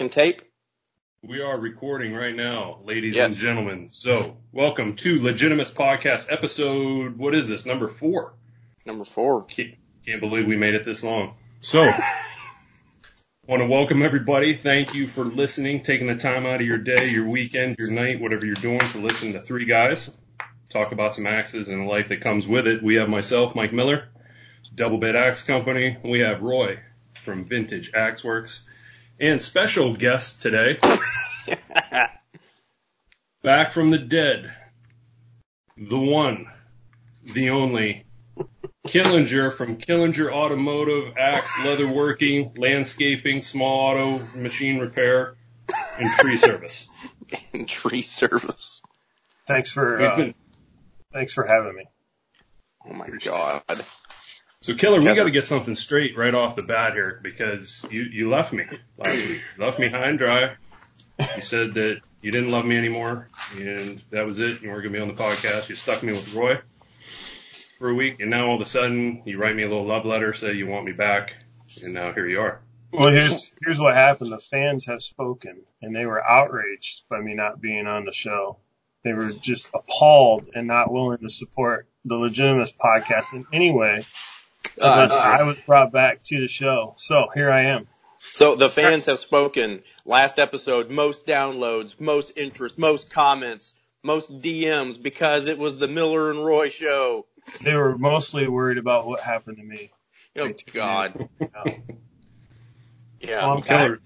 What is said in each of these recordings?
fucking tape? We are recording right now, ladies Yes. and gentlemen. So, welcome to Legitimist Podcast episode. What is this? Number four. Number four. Can't, can't believe we made it this long. So, want to welcome everybody. Thank you for listening, taking the time out of your day, your weekend, your night, whatever you're doing, to listen to three guys talk about some axes and the life that comes with it. We have myself, Mike Miller, Double Bit Axe Company. We have Roy from Vintage Axe Works, and special guest today. Back from the dead. The one, the only, Killinger from Killinger Automotive, Axe, Leatherworking, Landscaping, Small Auto, Machine Repair, and Tree Service. and Tree service. Thanks for uh, been, thanks for having me. Oh my god. So Killer, we Yes, got to get something straight right off the bat here because you, you left me last week. You left me high and dry. You said that you didn't love me anymore and that was it. You weren't going to be on the podcast. You stuck me with Roy for a week and now all of a sudden you write me a little love letter, say you want me back and now here you are. Well, here's here's what happened. The fans have spoken, and they were outraged by me not being on the show. They were just appalled and not willing to support the Legitimist podcast in any way unless Uh, I was brought back to the show. So here I am. So the fans have spoken. Last episode, most downloads, most interest, most comments, most DMs because it was the Miller and Roy show. They were mostly worried about what happened to me. Oh god. Uh, Yeah. Well, Killer,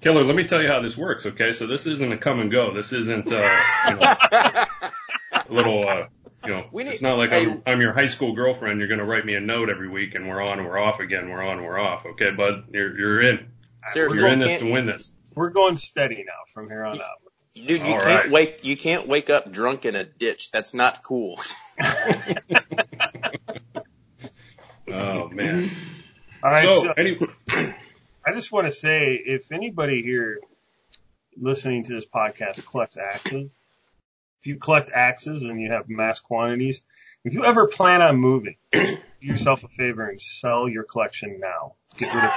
Killer, let me tell you how this works, okay? So this isn't a come and go. This isn't, uh, you know, a little, uh, you know, We need- it's not like hey- I'm, I'm your high school girlfriend. You're going to write me a note every week and we're on we're off again. We're on we're off. Okay, bud? You're, you're in. Seriously, You're in this to win this. we're going steady now from here on out. dude, you All can't right. wake you can't wake up drunk in a ditch. That's not cool. Oh, man. All right. So, so anyway, I just want to say, if anybody here listening to this podcast collects axes, if you collect axes and you have mass quantities, if you ever plan on moving, do yourself a favor and sell your collection now. Get rid of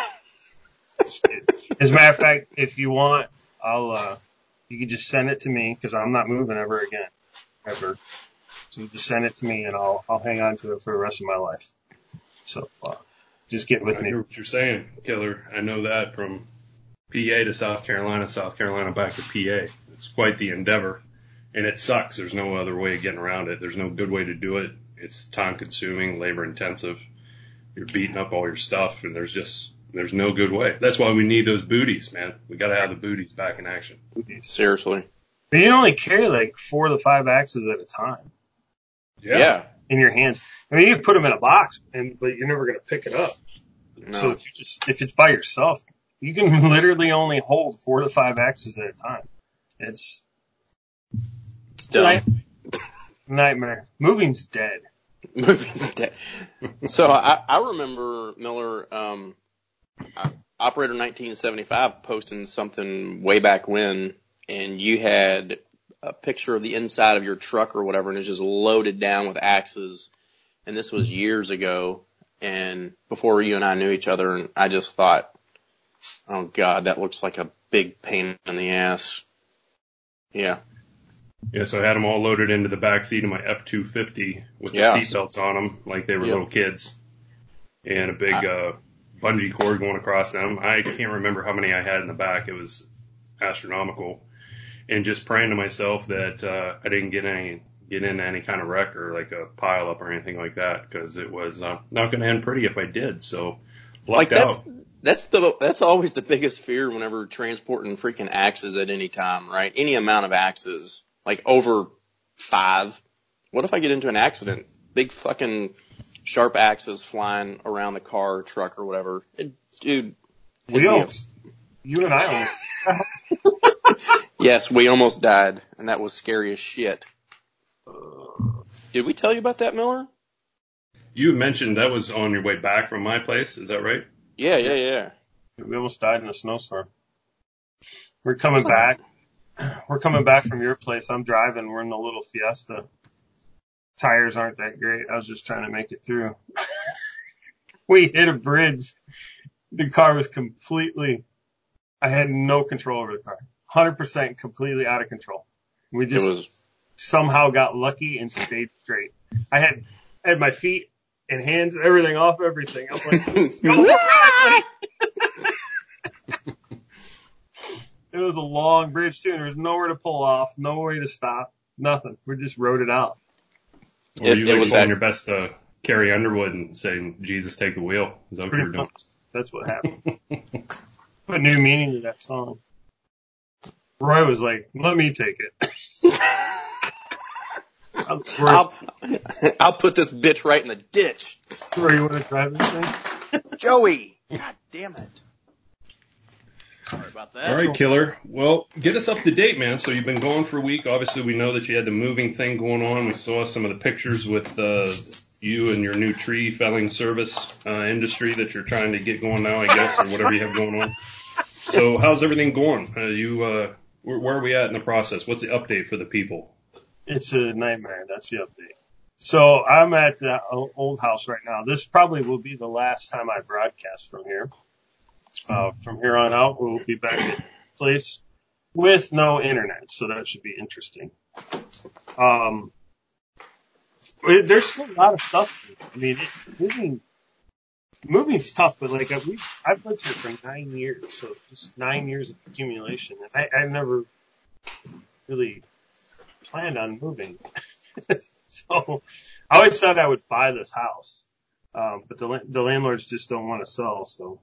it. As a matter of fact, if you want, I'll, uh, you can just send it to me because I'm not moving ever again. Ever. So just send it to me and I'll, I'll hang on to it for the rest of my life. So, uh, just get with I me. hear what you're saying, Killer. I know that from PA to South Carolina, South Carolina back to PA. It's quite the endeavor. And it sucks. There's no other way of getting around it. There's no good way to do it. It's time consuming, labor intensive. You're beating up all your stuff and there's just, there's no good way. That's why we need those booties, man. We gotta have the booties back in action. Seriously. But you only carry like four to five axes at a time Yeah. in your hands. I mean, you can put them in a box, and but you're never going to pick it up. No. So if you just if it's by yourself, you can literally only hold four to five axes at a time. It's it's dumb. night- nightmare. Moving's dead. Moving's dead. So I, I remember Miller, um, uh, Operator 1975 posting something way back when, and you had a picture of the inside of your truck or whatever, and it's just loaded down with axes. And this was years ago, and before you and I knew each other, and I just thought, oh god, that looks like a big pain in the ass. Yeah. Yeah, so I had them all loaded into the back seat of my F-250 with Yeah. the seatbelts on them like they were Yeah. little kids. And a big, uh, bungee cord going across them. I can't remember how many I had in the back. It was astronomical. And just praying to myself that, uh, I didn't get any, get into any kind of wreck or like a pile up or anything like that because it was, uh, not going to end pretty if I did. So, Like that's out. that's the that's always the biggest fear whenever transporting freaking axes at any time, right? Any amount of axes, like over five. What if I get into an accident? Big fucking sharp axes flying around the car, truck, or whatever. It, dude, it'd We be almost, you and I almost yes, we almost died, and that was scary as shit. Did we tell you about that, Miller? You mentioned that was on your way back from my place. Is that right? Yeah, yeah, yeah. we almost died in a snowstorm. We're coming back. We're coming back from your place. I'm driving. We're in a little Fiesta. Tires aren't that great. I was just trying to make it through. we hit a bridge. The car was completely I had no control over the car. 100% completely out of control. We just was somehow got lucky and stayed straight. I had, I had my feet and hands, everything off everything. I'm like, go for it, was a long bridge too, and there was nowhere to pull off, no way to stop, nothing. We just rode it out. Or you it like was pulling that- your best to Carrie Underwood and saying, Jesus, take the wheel. Is that what you were doing? That's what happened. Put new meaning to that song. Roy was like, "Let me take it." I was worried, I'll, I'll put this bitch right in the ditch. Roy, you want to drive this thing? Joey! God damn it. Sorry about that. All right, killer. Well, get us up to date, man. So you've been going for a week. Obviously, we know that you had the moving thing going on. We saw some of the pictures with uh, you and your new tree felling service uh, industry that you're trying to get going now, I guess, or whatever you have going on. So how's everything going? Uh, you, uh, where, where are we at in the process? What's the update for the people? It's a nightmare. That's the update. So I'm at the old house right now. This probably will be the last time I broadcast from here. Uh, from here on out, we'll be back at place with no internet, so that should be interesting. Um, it- there's still a lot of stuff. I mean, it, moving, moving's tough, but like we, I've lived here for nine years, so just nine years of accumulation. And I, I never really planned on moving. so I always thought I would buy this house. Um, but the, the landlords just don't want to sell. So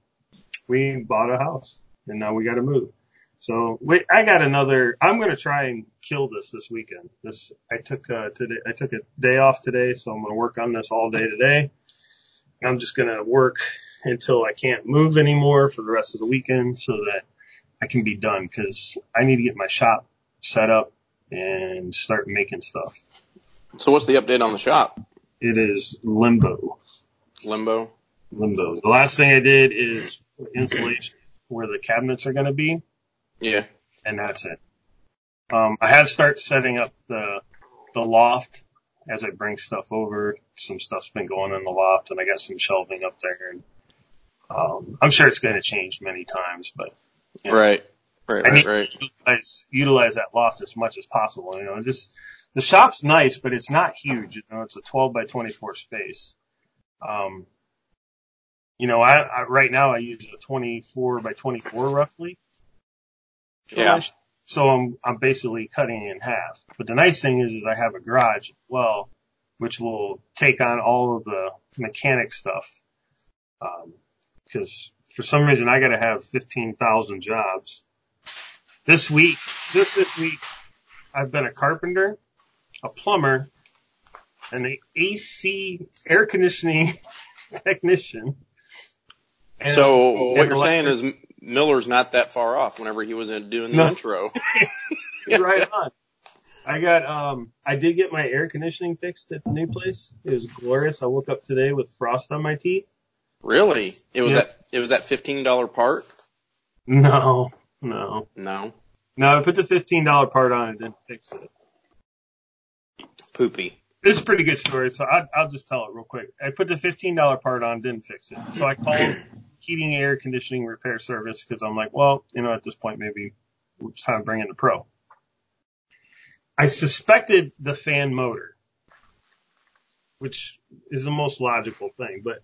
we bought a house and now we got to move. So wait, I got another, I'm going to try and kill this this weekend. This, I took, uh, today, I took a day off today. So I'm going to work on this all day today. I'm just going to work until I can't move anymore for the rest of the weekend so that I can be done because I need to get my shop set up and start making stuff. So what's the update on the shop? It is limbo. Limbo? Limbo. The last thing I did is put insulation where the cabinets are going to be, Yeah. and that's it. Um, I have start setting up the the loft as I bring stuff over. Some stuff's been going in the loft, and I got some shelving up there. And um, I'm sure it's going to change many times, but Yeah. Right. Right, I right, right. utilize, utilize that loft as much as possible. You know, just the shop's nice, but it's not huge. You know, it's a 12 by 24 space. Um, you know, I, I right now I use a 24 by 24 roughly. Yeah. So I'm I'm basically cutting it in half. But the nice thing is, is I have a garage as well, which will take on all of the mechanic stuff. Um, because for some reason I got to have 15,000 jobs. This week, this this week, I've been a carpenter, a plumber, and an AC air conditioning technician. And- So what you're saying is Miller's not that far off whenever he was in doing the No. intro. right on. I got um I did get my air conditioning fixed at the new place. It was glorious. I woke up today with frost on my teeth. Really? It was Yeah. that it was that fifteen dollar part? No, no. No. No, I put the fifteen dollar part on and didn't fix it. Poopy. Is a pretty good story, so I, I'll just tell it real quick. I put the fifteen dollar part on, didn't fix it. So I called heating air conditioning repair service because I'm like, well, you know, at this point maybe it's time to bring in the pro. I suspected the fan motor, which is the most logical thing, but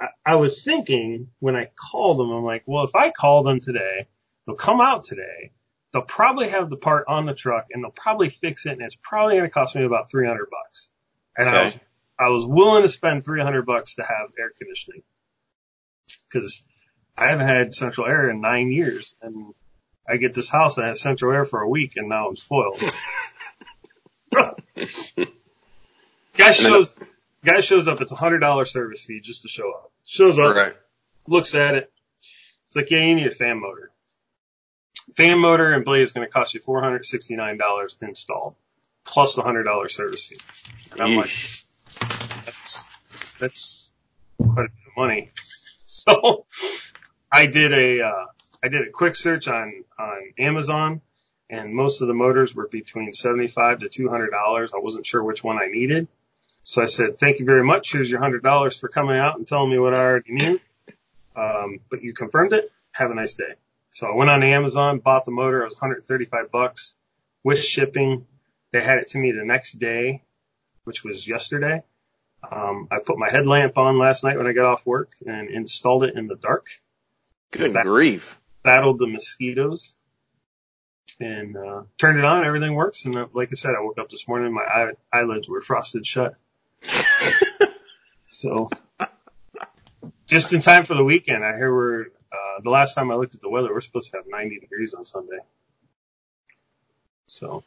I, I was thinking when I called them, I'm like, well, if I call them today, they'll come out today. They'll probably have the part on the truck and they'll probably fix it and it's probably going to cost me about 300 bucks. And I was, I was willing to spend 300 bucks to have air conditioning because I haven't had central air in nine years and I get this house that has central air for a week and now I'm spoiled. guy shows, guy shows up. It's a hundred dollar service fee just to show up. Shows up, Right. looks at it. It's like, yeah, you need a fan motor. Fan motor and blade is going to cost you $469 installed plus the hundred dollar service fee. And I'm like, that's, that's quite a bit of money. So I did a, uh, I did a quick search on, on Amazon and most of the motors were between 75 to $200. I wasn't sure which one I needed. So I said, thank you very much. Here's your hundred dollars for coming out and telling me what I already knew. Um, but you confirmed it. Have a nice day. So I went on Amazon, bought the motor. It was 135 bucks with shipping. They had it to me the next day, which was yesterday. Um, I put my headlamp on last night when I got off work and installed it in the dark. Good Back- grief. Battled the mosquitoes and uh, turned it on. Everything works. And uh, like I said, I woke up this morning. My eye- eyelids were frosted shut. So just in time for the weekend, I hear we're, uh, the last time I looked at the weather, we're supposed to have 90 degrees on Sunday. So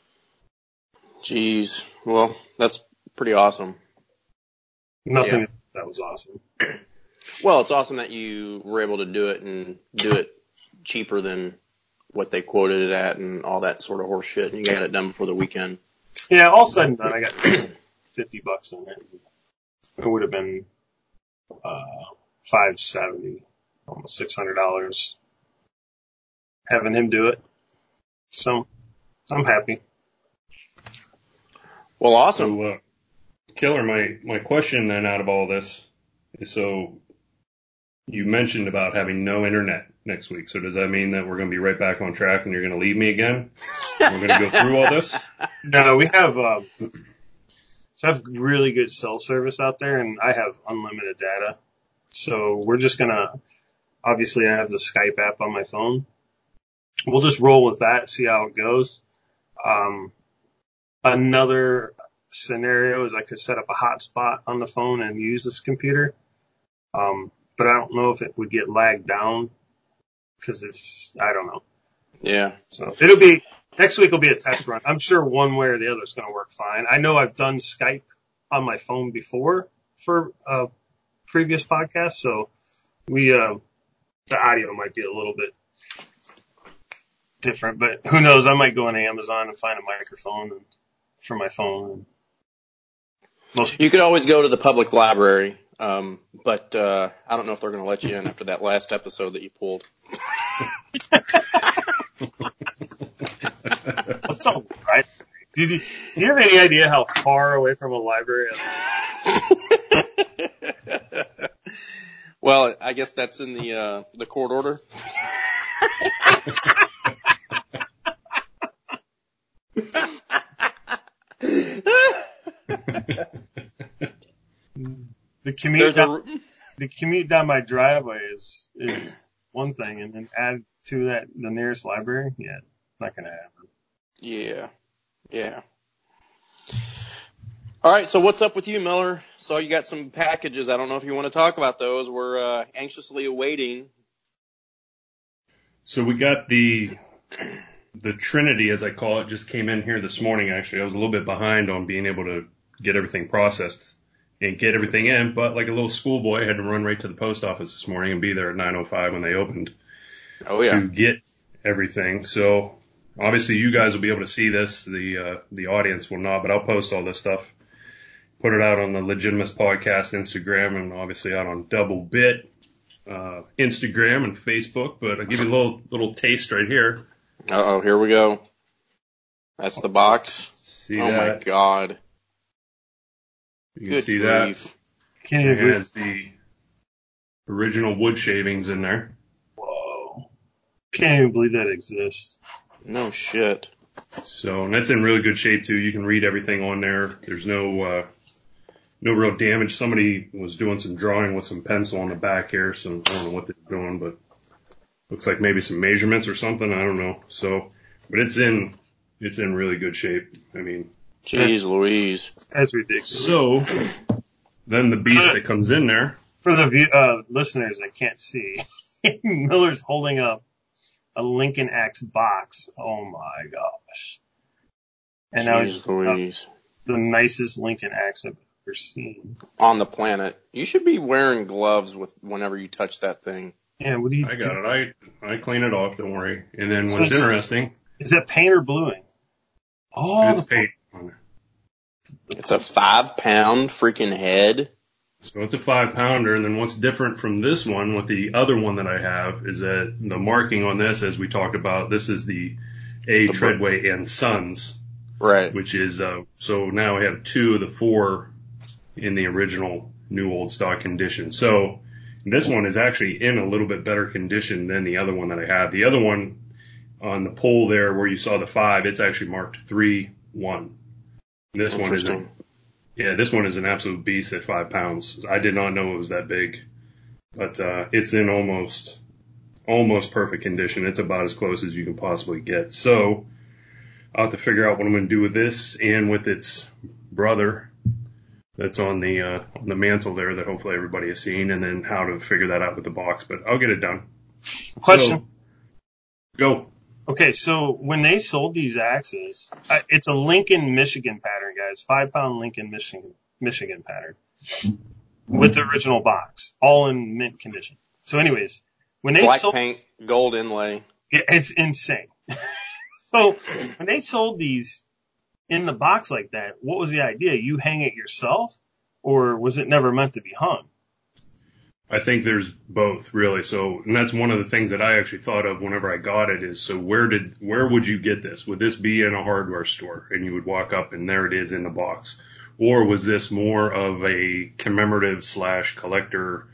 Jeez. Well, that's pretty awesome. Nothing Yeah. that was awesome. Well, it's awesome that you were able to do it and do it cheaper than what they quoted it at and all that sort of horse shit. And you got it done before the weekend. Yeah, all said and done, I got 50 bucks in it. It would have been, uh, 570, almost $600 having him do it. So I'm happy. Well, awesome. So, uh, Killer, my, my question then out of all this is so you mentioned about having no internet next week. So does that mean that we're going to be right back on track and you're going to leave me again? We're going to go through all this? No, we have, uh, so I have really good cell service out there and I have unlimited data. So we're just gonna, obviously I have the Skype app on my phone. We'll just roll with that, see how it goes. Um, another scenario is I could set up a hotspot on the phone and use this computer. Um, but I don't know if it would get lagged down because it's, I don't know. Yeah. So it'll be next week will be a test run. I'm sure one way or the other is going to work fine. I know I've done Skype on my phone before for uh previous podcasts, so we uh the audio might be a little bit different, but who knows? I might go on Amazon and find a microphone and, for my phone. And most You could always go to the public library. Um, but, uh, I don't know if they're going to let you in after that last episode that you pulled. That's all right. Did you, do you have any idea how far away from a library? I live? well, I guess that's in the, uh, the court order. The commute down, a, the commute down my driveway is is one thing, and then add to that the nearest library. Yeah, not gonna happen. yeah. Yeah. All right. So what's up with you, Miller? Saw you got some packages. I don't know if you want to talk about those. We're, uh, anxiously awaiting. So we got the the Trinity, as I call it, just came in here this morning. Actually, I was a little bit behind on being able to get everything processed and get everything in, but like a little schoolboy, I had to run right to the post office this morning and be there at 9:05 when they opened Oh yeah. to get everything. So obviously, you guys will be able to see this. The uh, the audience will not, but I'll post all this stuff. Put it out on the Legitimist Podcast Instagram and obviously out on Double Bit uh, Instagram and Facebook. But I'll give you a little little taste right here. Uh oh, here we go. That's the box. See oh my god. You can Good see that. Can you It has the original wood shavings in there. Whoa! Can't even believe that exists. No shit. So, and that's in really good shape too. You can read everything on there. There's no, uh, no real damage. Somebody was doing some drawing with some pencil on the back here, so I don't know what they're doing, but looks like maybe some measurements or something. I don't know. So, but it's in, it's in really good shape. I mean, Jeez Louise. That's ridiculous. so then the beast that comes in there, For the view, uh, listeners that can't see, Miller's holding up a Lincoln Axe box. Oh my gosh! And now it's Jeez uh, Louise. the nicest Lincoln Axe I've ever seen. On the planet. You should be wearing gloves with whenever you touch that thing. Yeah, what do you? I got it. I, I clean it off. Don't worry. And then So what's interesting, Is that paint or bluing? Oh, it's the paint. It's a five pound freaking head. So it's a five pounder, and then what's different from this one with the other one that I have is that the marking on this, as we talked about, this is the A The Treadway and Sons, Right. which is uh, so now I have two of the four in the original new old stock condition. So This one is actually in a little bit better condition than the other one that I have. The other one on the pole there where you saw the five, it's actually marked three one. This one is yeah, this one is an absolute beast at five pounds. I did not know it was that big, but uh, it's in almost almost perfect condition. It's about as close as you can possibly get. So I'll have to figure out what I'm going to do with this and with its brother that's on the uh, on the mantle there that hopefully everybody has seen, and then how to figure that out with the box. But I'll get it done. Question. So, go. Okay, so when they sold these axes, it's a Lincoln, Michigan pattern, guys. Five pound Lincoln, Michigan, Michigan pattern with the original box, all in mint condition. So anyways, when they Black sold, paint, gold inlay. Yeah, it's insane. so when they sold these in the box like that, what was the idea? You hang it yourself or was it never meant to be hung? I think there's both really. So, and that's one of the things that I actually thought of whenever I got it is, so where did, where would you get this? Would this be in a hardware store and you would walk up and there it is in the box? Or was this more of a commemorative slash collector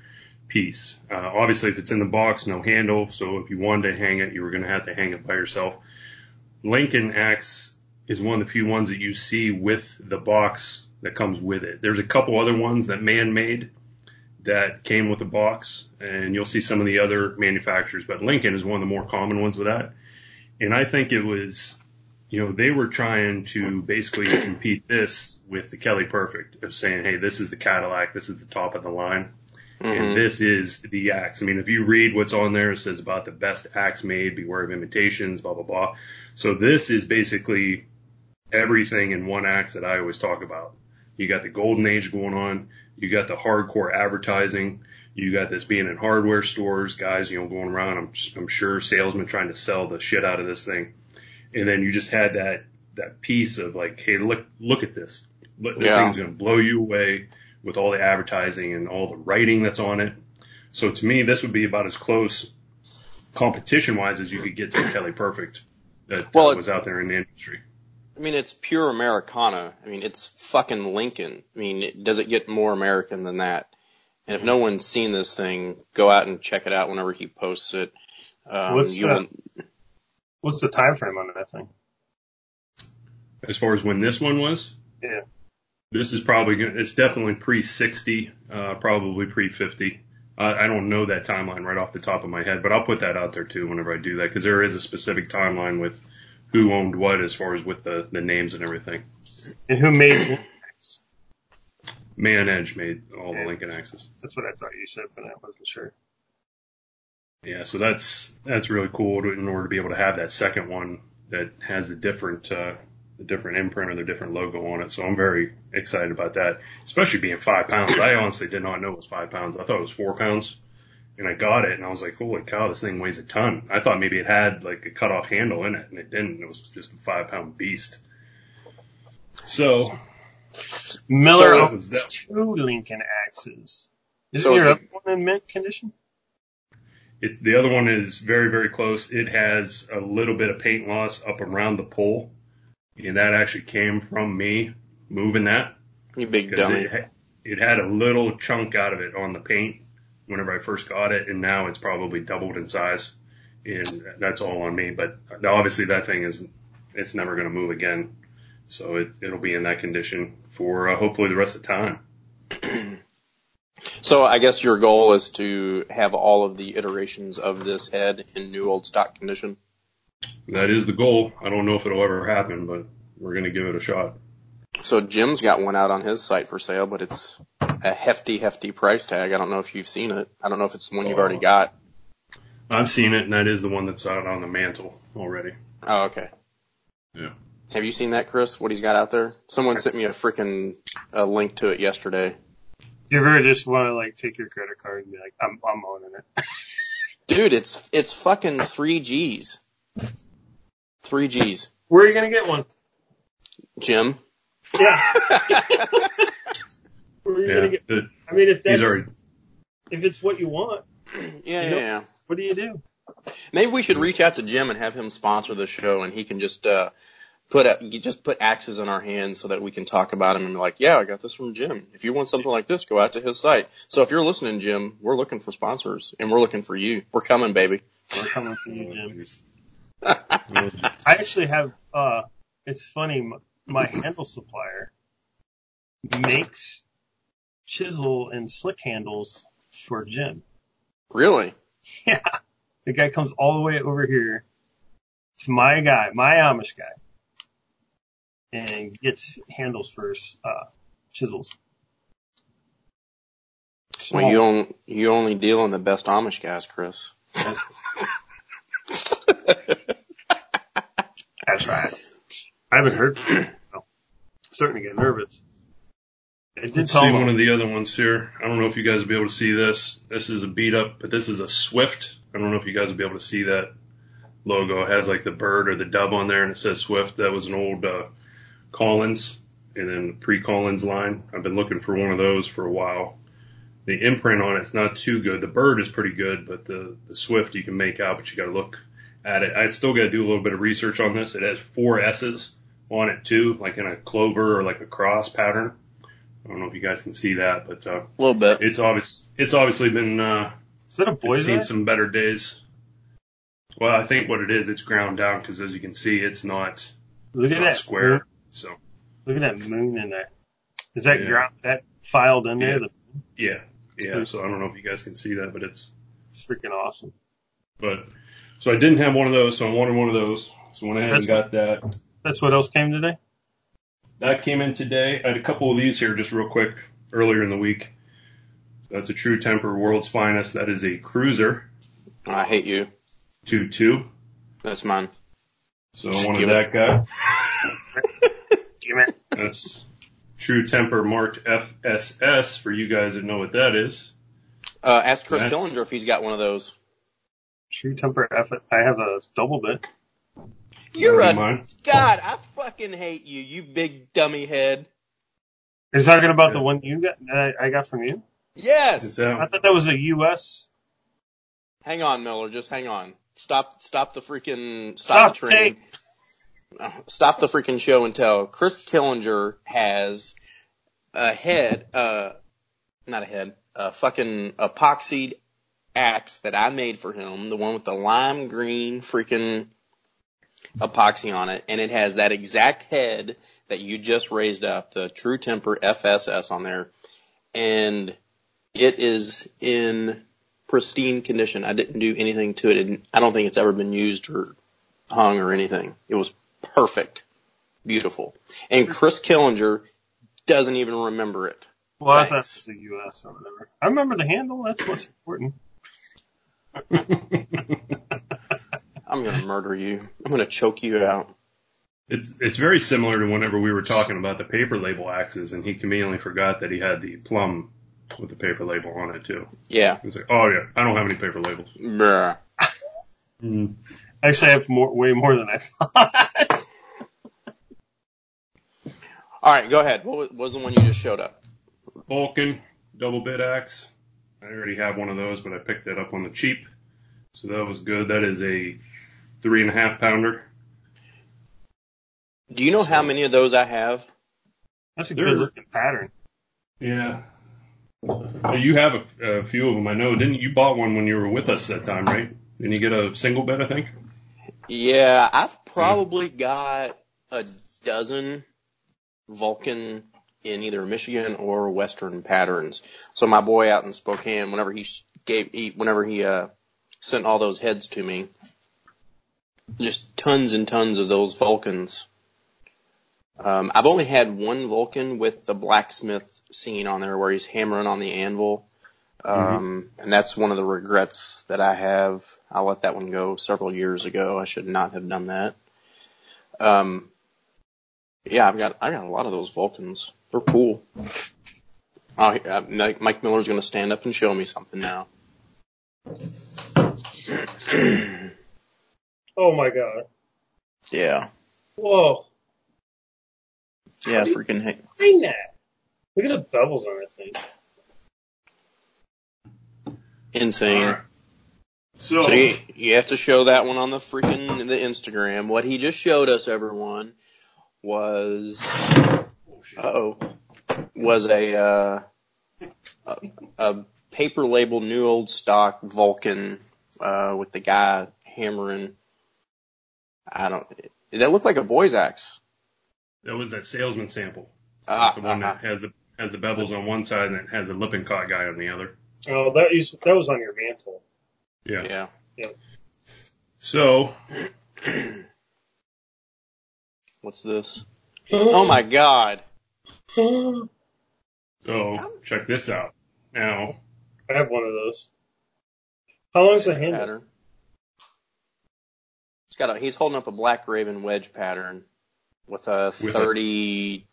piece? Uh, obviously if it's in the box, no handle. So if you wanted to hang it, you were going to have to hang it by yourself. Lincoln Axe is one of the few ones that you see with the box that comes with it. There's a couple other ones that man made that came with the box, and you'll see some of the other manufacturers, but Lincoln is one of the more common ones with that. And I think it was, you know, they were trying to basically compete this with the Kelly Perfect of saying, hey, this is the Cadillac, this is the top of the line, and Mhm. this is the axe. I mean, if you read what's on there, it says about the best axe made, beware of imitations, blah, blah, blah. So this is basically everything in one act that I always talk about. You got the golden age going on. You got the hardcore advertising. You got this being in hardware stores, guys, you know, going around. I'm, I'm sure salesmen trying to sell the shit out of this thing. And then you just had that, that piece of like, hey, look, look at this. Look, this Yeah. thing's going to blow you away with all the advertising and all the writing that's on it. So to me, this would be about as close competition wise as you could get to Kelly Perfect that Well, uh, was out there in the industry. I mean, it's pure Americana. I mean, it's fucking Lincoln. I mean, it, does it get more American than that? And if no one's seen this thing, go out and check it out whenever he posts it. Um, What's you that? will, What's the time frame on that thing? As far as when this one was, Yeah. this is probably gonna, it's definitely pre 60, uh, probably pre 50. Uh, I don't know that timeline right off the top of my head, but I'll put that out there too whenever I do that because there is a specific timeline with who owned what as far as with the, the names and everything. And who made? Mann Edge made all the Lincoln Axes. That's what I thought you said, but I wasn't sure. Yeah, so that's that's really cool to, in order to be able to have that second one that has the different uh, the different imprint or the different logo on it. So I'm very excited about that, especially being five pounds. I honestly did not know it was five pounds. I thought it was four pounds, and I got it and I was like, holy cow, this thing weighs a ton. I thought maybe it had like a cut off handle in it, and it didn't. It was just a five pound beast. So Miller So it owns was that- two Lincoln axes. Isn't So your other one in mint condition? It, the other one is very, very close. It has a little bit of paint loss up around the pole, and that actually came from me moving that you big because dummy. it, it had a little chunk out of it on the paint whenever I first got it, and now it's probably doubled in size, and that's all on me. But obviously, that thing is it's never going to move again, so it, it'll be in that condition for uh, hopefully the rest of the time. So I guess your goal is to have all of the iterations of this head in new old stock condition. That is the goal. I don't know if it'll ever happen, but we're going to give it a shot. So Jim's got one out on his site for sale, but it's a hefty, hefty price tag. I don't know if you've seen it. I don't know if it's the one you've already uh, got. I've seen it, and that is the one that's out on the mantle already. Oh, okay. Yeah. Have you seen that, Chris? What he's got out there? Someone sent me a freaking a link to it yesterday. Do you ever just want to like take your credit card and be like, I'm, I'm owning it? Dude, it's it's fucking three G's. Three G's. Where are you gonna get one? Jim. Yeah. Where are you Yeah, gonna get? the- I mean, if that's already. if it's what you want, yeah, You yeah, know- yeah. what do you do? Maybe we should reach out to Jim and have him sponsor the show, and he can just uh, put a, just put axes in our hands so that we can talk about them and be like, yeah, I got this from Jim. If you want something like this, go out to his site. So if you're listening, Jim, we're looking for sponsors and we're looking for you. We're coming, baby. We're coming for you, Jim. I actually have. uh It's funny. m- My handle supplier makes chisel and slick handles for Jim. Really? Yeah. The guy comes all the way over here to my guy, my Amish guy, and gets handles for uh, chisels. Well, you only, you only deal in the best Amish guys, Chris. That's right. I haven't heard from him. so, starting to get nervous. I did Let's see one of the other ones here. I don't know if you guys will be able to see this. This is a beat up, but this is a Swift. I don't know if you guys will be able to see that logo. It has like the bird or the dove on there and it says Swift. That was an old, uh, Collins and then pre Collins line. I've been looking for one of those for a while. The imprint on it's not too good. The bird is pretty good, but the, the Swift you can make out, but you gotta look at it. I still gotta do a little bit of research on this. It has four S's on it too, like in a clover or like a cross pattern. I don't know if you guys can see that, but uh, A little bit. it's obvious. It's obviously been uh, Is that a it's boy's seen some better days. Well, I think what it is, it's ground down because as you can see, it's not, Look it's at not that square. So Look at that moon in there. Is that Yeah. ground that filed in there? Yeah. yeah, yeah. So I don't know if you guys can see that, but it's That's freaking awesome. but so I didn't have one of those, so I wanted one of those. So went ahead and got that. That's what else came today? That came in today. I had a couple of these here just real quick earlier in the week. That's a True Temper World's Finest. That is a Cruiser I hate you. 2-2. That's mine. So Just I wanted that it- guy. Damn it. That's True Temper marked FSS for you guys that know what that is. Uh, ask Chris That's- Killinger if he's got one of those. True temper F. I have a double bit. You're That'd a be mine. God. I fucking hate you, you big dummy head. You're talking about Yeah. the one you got? That I got from you? Yes. that- I thought that was a U.S. Hang on, Miller. Just hang on. Stop. Stop the freaking. Stop Stop, the train. tape. Uh, Stop the freaking show and tell. Chris Killinger has a head. Uh, not a head. A fucking epoxied axe that I made for him. The one with the lime green freaking epoxy on it, and it has that exact head that you just raised up, the True Temper FSS on there, and it is in pristine condition. I didn't do anything to it. and I don't think it's ever been used or hung or anything. It was perfect, beautiful, and Chris Killinger doesn't even remember it. Well, I thought it was a U.S. or whatever. I remember the handle. That's what's important. I'm gonna murder you. I'm gonna choke you out. It's it's very similar to whenever we were talking about the paper label axes, and he conveniently forgot that he had the plum with the paper label on it too. Yeah. He's like, "Oh yeah, I don't have any paper labels." Bruh. Mm. Actually, I have more, way more than I thought. All right, go ahead. What was, what was the one you just showed up? Vulcan double bit axe. I already have one of those, but I picked that up on the cheap, so that was good. That is a three and a half pounder. Do you know how many of those I have? That's a They're- good looking pattern. Yeah. You have a, a few of them, I know. Didn't you bought one when you were with us that time, right? Didn't you get a single bed, I think? Yeah, I've probably got a dozen Vulcan in either Michigan or Western patterns. So my boy out in Spokane, whenever he gave, he, whenever he uh, sent all those heads to me, just tons and tons of those Vulcans. Um, I've only had one Vulcan with the blacksmith scene on there where he's hammering on the anvil. Um, and that's one of the regrets that I have. I let that one go several years ago. I should not have done that. Um, yeah, I've got, I got a lot of those Vulcans. They're cool. Oh, uh, Mike Mike Miller's gonna stand up and show me something now. Oh my god. yeah. Whoa. Yeah, freaking heck. Find that. Look at the bevels on that thing. Insane. Alright. So, So you, you have to show that one on the freaking the Instagram. What he just showed us, everyone, was oh was a uh, a, a paper label new old stock Vulcan uh, with the guy hammering. I don't. That looked like a boy's axe. That was that salesman sample. Ah, That's the one uh-huh. that has the has the bevels on one side and it has a Lippincott guy on the other. Oh, that is that was on your mantle. Yeah. Yeah. So What's this? Oh my god. so check this out. Now I have one of those. How long is the handle? Pattern. It's got a, he's holding up a black raven wedge pattern with a With a- 32,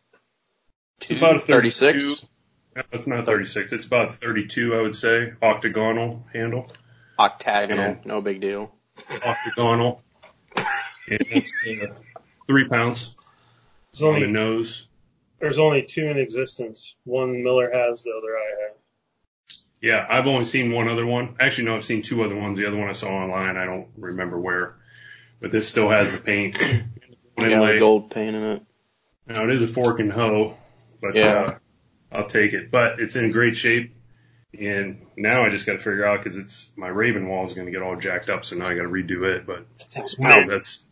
it's about a 32. 36 No, it's not 36. It's about 32, I would say. Octagonal handle. octagonal. Yeah. No big deal. Octagonal. And it's uh, three pounds There's on the only nose. there's only two in existence. One Miller has, the other I have. Yeah, I've only seen one other one. Actually, no, I've seen two other ones. The other one I saw online. I don't remember where. But this still has the paint. Inlay. a gold paint in it. Now it is a fork and hoe, but Yeah. uh, I'll take it. But it's in great shape, and now I just got to figure out because it's my Raven wall is going to get all jacked up, so now I got to redo it. But no, that's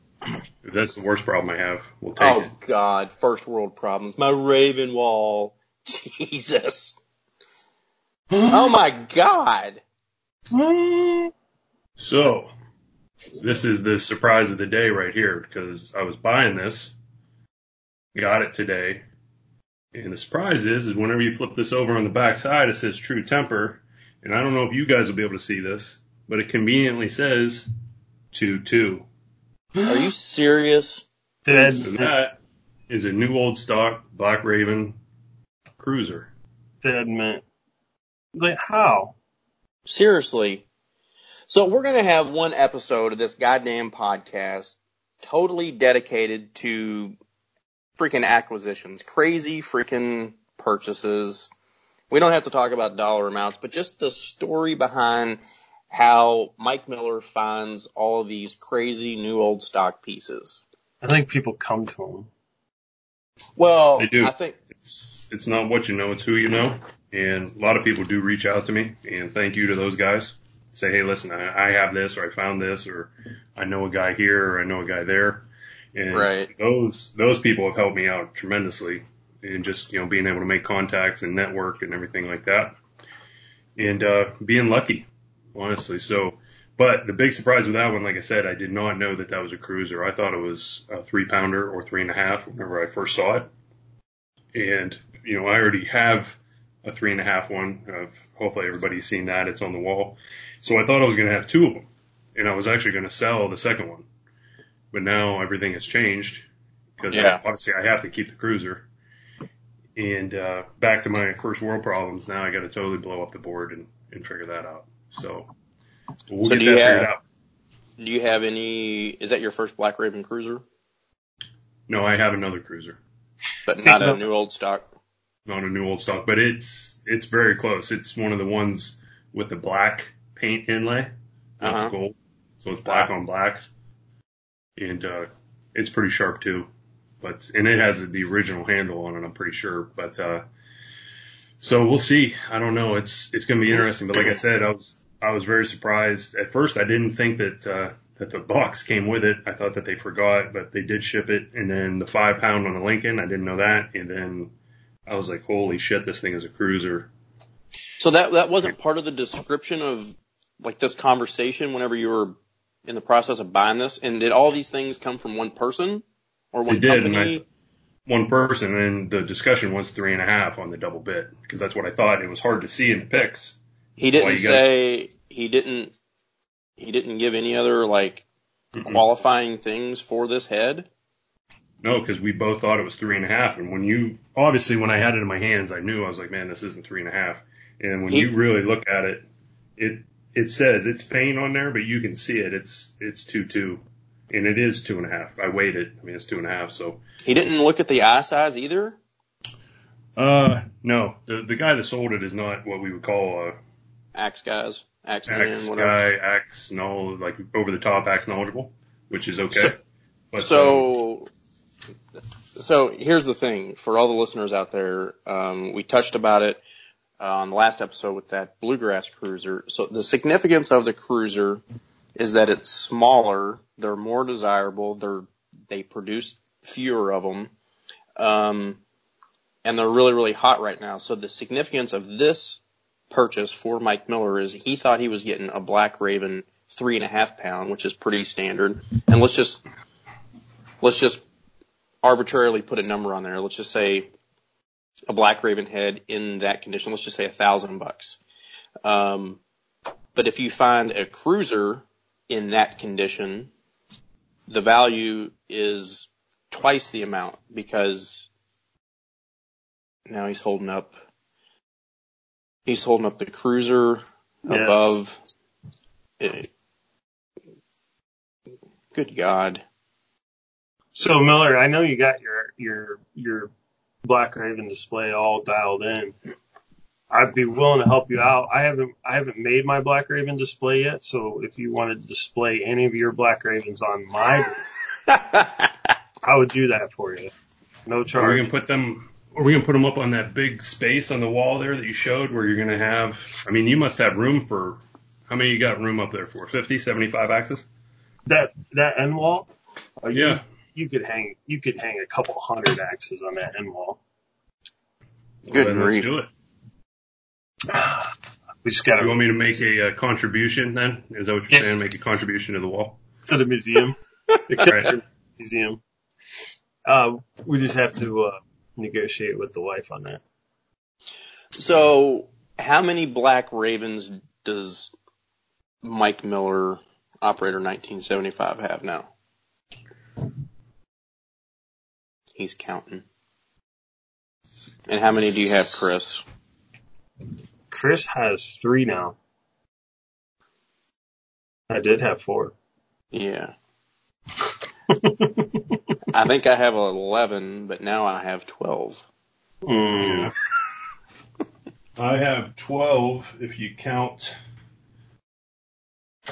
that's the worst problem I have. We'll take Oh it. god, first world problems. My raven wall. Jesus. Oh my god. So this is the surprise of the day right here because I was buying this, got it today, and the surprise is is whenever you flip this over on the back side, it says True Temper, and I don't know if you guys will be able to see this, but it conveniently says two two. Are you serious? Dead. And that is a new old stock Black Raven cruiser. Dead mint. Like how? Seriously. So we're going to have one episode of this goddamn podcast totally dedicated to freaking acquisitions, crazy freaking purchases. We don't have to talk about dollar amounts, but just the story behind how Mike Miller finds all of these crazy new old stock pieces. I think people come to him. Well, They do. I think It's it's not what you know, it's who you know. And a lot of people do reach out to me, and thank you to those guys. Say, hey, listen, I, I have this, or I found this, or I know a guy here, or I know a guy there. And Right. those those people have helped me out tremendously in just you know being able to make contacts and network and everything like that, and uh, being lucky, honestly. So, but the big surprise with that one, like I said, I did not know that that was a cruiser. I thought it was a three pounder or three and a half whenever I first saw it. And, you know, I already have a three and a half one of hopefully everybody's seen that. It's on the wall. So I thought I was going to have two of them and I was actually going to sell the second one, but now everything has changed because Yeah. obviously I have to keep the cruiser and, uh, back to my first world problems. Now I got to totally blow up the board and, and figure that out. So we'll So get do that you figured have- out. do you have any is that your first Black Raven cruiser? No, I have another cruiser. But not a new old stock. not a new old stock, but it's it's very close. It's one of the ones with the black paint inlay, Uh-huh. gold. So it's black on blacks, and uh, it's pretty sharp too. But and it has the original handle on it. I'm pretty sure. But uh, so we'll see. I don't know. It's it's going to be interesting. But like I said, I was I was very surprised at first. I didn't think that uh, that the box came with it. I thought that they forgot, but they did ship it. And then the five pound on the Lincoln, I didn't know that. And then I was like, holy shit, this thing is a cruiser. So that that wasn't part of the description of like this conversation whenever you were in the process of buying this. And did all these things come from one person or one It did, and company? One person, and the discussion was three and a half on the double bit because that's what I thought. It was hard to see in the pics. he didn't say he didn't he didn't give any other like Mm-mm. qualifying things for this head. No, because we both thought it was three and a half. And when you, obviously, when I had it in my hands, I knew I was like, man, this isn't three and a half. And when He- you really look at it, it it says it's paint on there, but you can see it. It's it's two two, and it is two and a half. I weighed it. I mean, it's two and a half. So, He didn't look at the eye size either. uh, no, the the guy that sold it is not what we would call a Axe guys, axe man, axe whatever. guy, axe knowledge, like over the top axe knowledgeable, which is okay. So- but um, So So here's the thing for all the listeners out there. Um, we touched about it uh, on the last episode with that bluegrass cruiser. So the significance of the cruiser is that it's smaller, they're more desirable, they're they produce fewer of them, um, and they're really really hot right now. So the significance of this purchase for Mike Miller is he thought he was getting a Black Raven three and a half pound, which is pretty standard. And let's just let's just arbitrarily put a number on there. Let's just say a Black Raven head in that condition. Let's just say a thousand bucks. Um, but if you find a cruiser in that condition, the value is twice the amount because now he's holding up he's holding up the cruiser Yes. above eh, good god So Miller, I know you got your your your Black Raven display all dialed in. I'd be willing to help you out. I haven't I haven't made my Black Raven display yet, so if you wanted to display any of your Black Ravens on my, I would do that for you. No Are we charge. gonna put them? Are we gonna put them up on that big space on the wall there that you showed, where you're gonna have? I mean, you must have room for. How many you got room up there for? 50, 75 axes? That that end wall, you- Yeah. You could hang you could hang a couple hundred axes on that end wall. good then let's grief do it. We just You gotta want me to make a, uh contribution then? Is that what you're Yeah. saying? Make a contribution to the wall? to the museum, the Kitchen museum. Uh, we just have to uh, negotiate with the wife on that. so how many black ravens does mike miller operator 1975 have now he's counting and how many do you have chris Chris has three now. I did have four. yeah i think i have 11 but now i have 12 Mm. I have 12 if you count.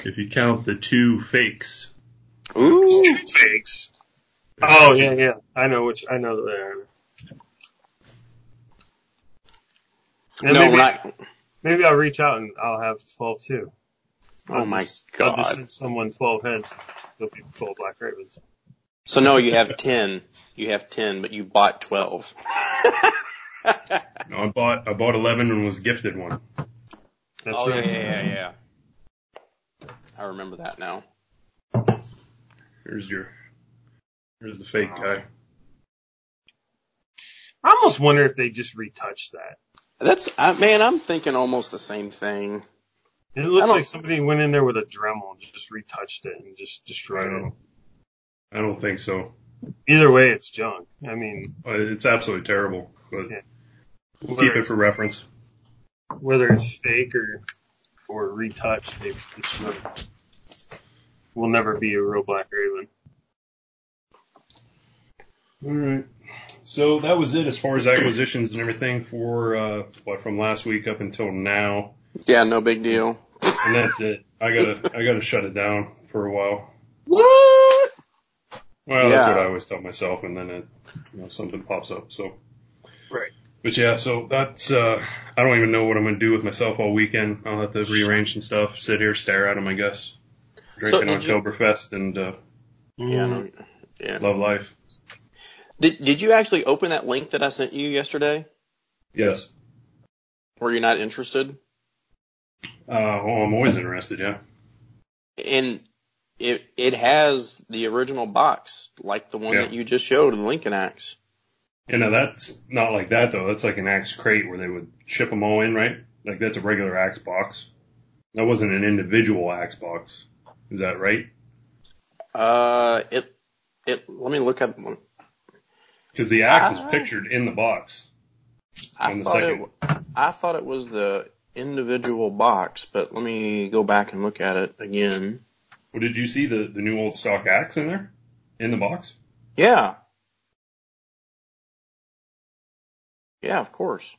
If you count the two fakes. Ooh. two Fakes. Oh yeah, yeah. I know which. I know that. And no maybe, we're not maybe I'll reach out and I'll have twelve too. oh I'll my just, I'll just send someone twelve heads. They'll be twelve black ravens. So no, you have 10. You have 10, but you bought 12. No, I bought I bought 11 and was gifted one. That's oh, right. yeah, yeah, yeah, yeah. I remember that now. Here's your here's the fake guy. I almost wonder if they just retouched that. That's, I, man, I'm thinking almost the same thing. It looks like somebody went in there with a Dremel and just retouched it and just destroyed it. I don't think so. Either way, it's junk. I mean, Uh, It's absolutely terrible, but Yeah. We'll keep it for reference. whether it's fake or or retouched, they it's not, will never be a real Black Raven. All right. So that was it as far as acquisitions and everything for uh, what from last week up until now, Yeah, no big deal. and that's it. I gotta I gotta shut it down for a while. What? Well, that's what I always tell myself, and then it, you know, something pops up. So, Right. but yeah, so that's uh, I don't even know what I'm gonna do with myself all weekend. I'll have to rearrange some stuff, sit here, stare at them, I guess, drinking you- Oktoberfest and uh, Yeah, no, yeah. love life. Did, did you actually open that link that I sent you yesterday? Yes. Were you not interested? Uh, well, I'm always interested. Yeah. And it, it has the original box, like the one Yeah. that you just showed, the Lincoln Axe. You know, that's not like that though. That's like an axe crate where they would ship them all in, right? Like that's a regular axe box. That wasn't an individual axe box. Is that right? Uh, it, it, let me look at, Because the axe is Ah. pictured in the box. I the thought second. it, I thought it was the individual box, but let me go back and look at it again. Well, did you see the, the new old stock axe in there? In the box? Yeah. Yeah, of course.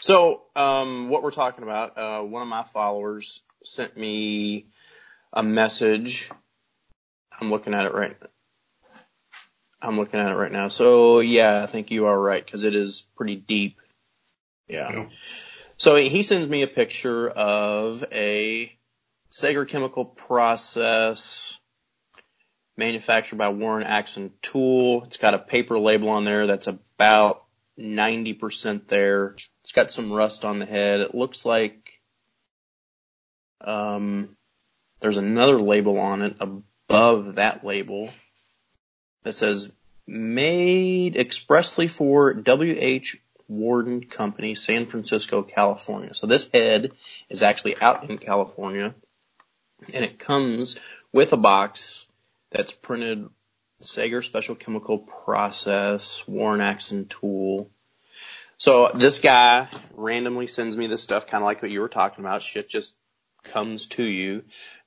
So, um, what we're talking about, uh, one of my followers sent me a message. I'm looking at it right I'm looking at it right now. So yeah, I think you are right because it is pretty deep. Yeah. Yeah. So he sends me a picture of a Sager chemical process manufactured by Warren Axe and Tool. It's got a paper label on there that's about 90% there. It's got some rust on the head. It looks like um, there's another label on it above that label that says made expressly for W.H. Warden Company, San Francisco, California. So this head is actually out in California and it comes with a box that's printed Sager Special Chemical Process, Warren Axe and Tool. So this guy randomly sends me this stuff, kind of like what you were talking about. Shit just comes to you.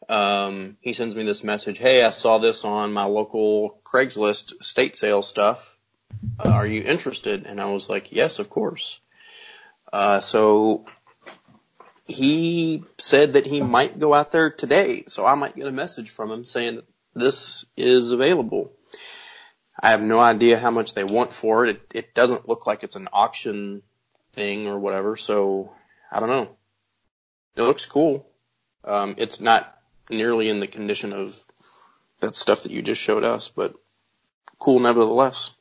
Um, he sends me this message. Hey, I saw this on my local Craigslist state sale stuff. Uh, are you interested? And I was like, yes, of course. Uh, so he said that he might go out there today. So I might get a message from him saying that this is available. I have no idea how much they want for it. It, it doesn't look like it's an auction thing or whatever. So I don't know. It looks cool. Um, it's not nearly in the condition of that stuff that you just showed us, but cool nevertheless.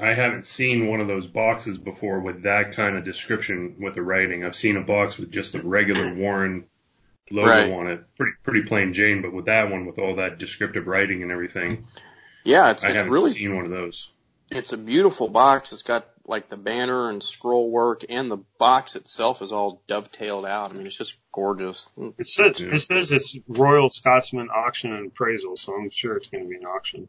I haven't seen one of those boxes before with that kind of description with the writing. I've seen a box with just a regular Warren logo Right. on it, pretty pretty plain Jane, but with that one with all that descriptive writing and everything, Yeah, it's, I it's haven't really, seen one of those. it's a beautiful box. It's got like the banner and scroll work and the box itself is all dovetailed out. I mean, it's just gorgeous. It says, Yeah. it says it's Royal Scotsman Auction and Appraisal, so I'm sure it's going to be an auction.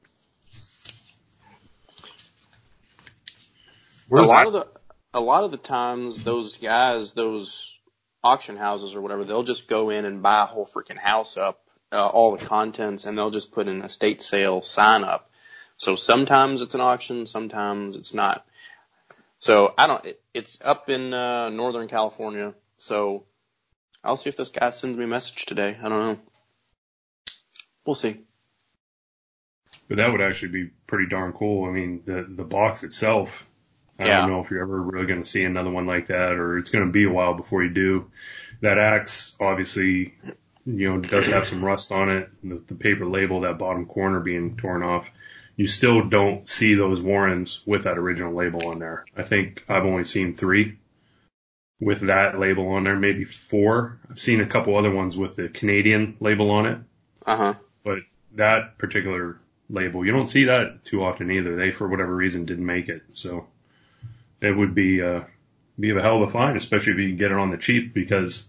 a lot that? of the a lot of the times those guys those auction houses or whatever they'll just go in and buy a whole freaking house up uh, all the contents and they'll just put an estate sale sign up so sometimes it's an auction sometimes it's not so i don't it, it's up in uh, northern california so i'll see if this guy sends me a message today i don't know we'll see But that would actually be pretty darn cool. I mean, the the box itself. I Yeah. don't know if you're ever really going to see another one like that, or it's going to be a while before you do. That axe, obviously, you know, does have some rust on it. The, the paper label, that bottom corner being torn off. You still don't see those Warrens with that original label on there. I think I've only seen three with that label on there, maybe four. I've seen a couple other ones with the Canadian label on it uh-huh but that particular label, you don't see that too often either. They, for whatever reason, didn't make it. So it would be, uh, be a hell of a find, especially if you can get it on the cheap because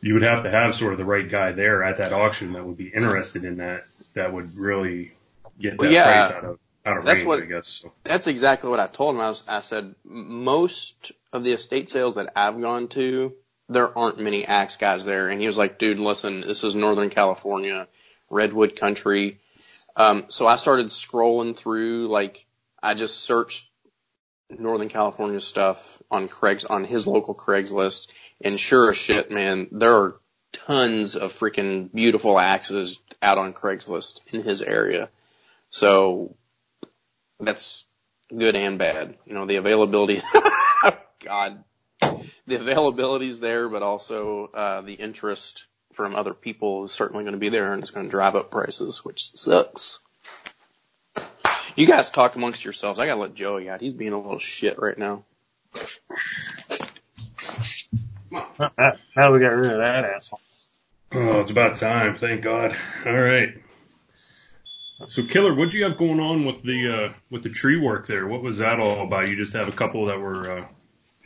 you would have to have sort of the right guy there at that auction that would be interested in that, that would really get that yeah. price out of, out of That's range, what- I guess. So, That's exactly what I told him. I, was, I said most of the estate sales that I've gone to, there aren't many axe guys there. And he was like, "Dude, listen, this is Northern California, redwood country." Um, so I started scrolling through, like I just searched Northern California stuff on Craig's on his local Craigslist, and sure as shit, man, there are tons of freaking beautiful axes out on Craigslist in his area. So that's good and bad. You know, the availability, God, the availability is there, but also, uh, the interest from other people is certainly going to be there and it's going to drive up prices, which sucks. You guys talk amongst yourselves. I gotta let Joey out. He's being a little shit right now. Now now we got rid of that asshole. oh, it's about time. Thank God. All right. So, Killer, what'd you have going on with the uh, with the tree work there? What was that all about? You just have a couple that were uh, a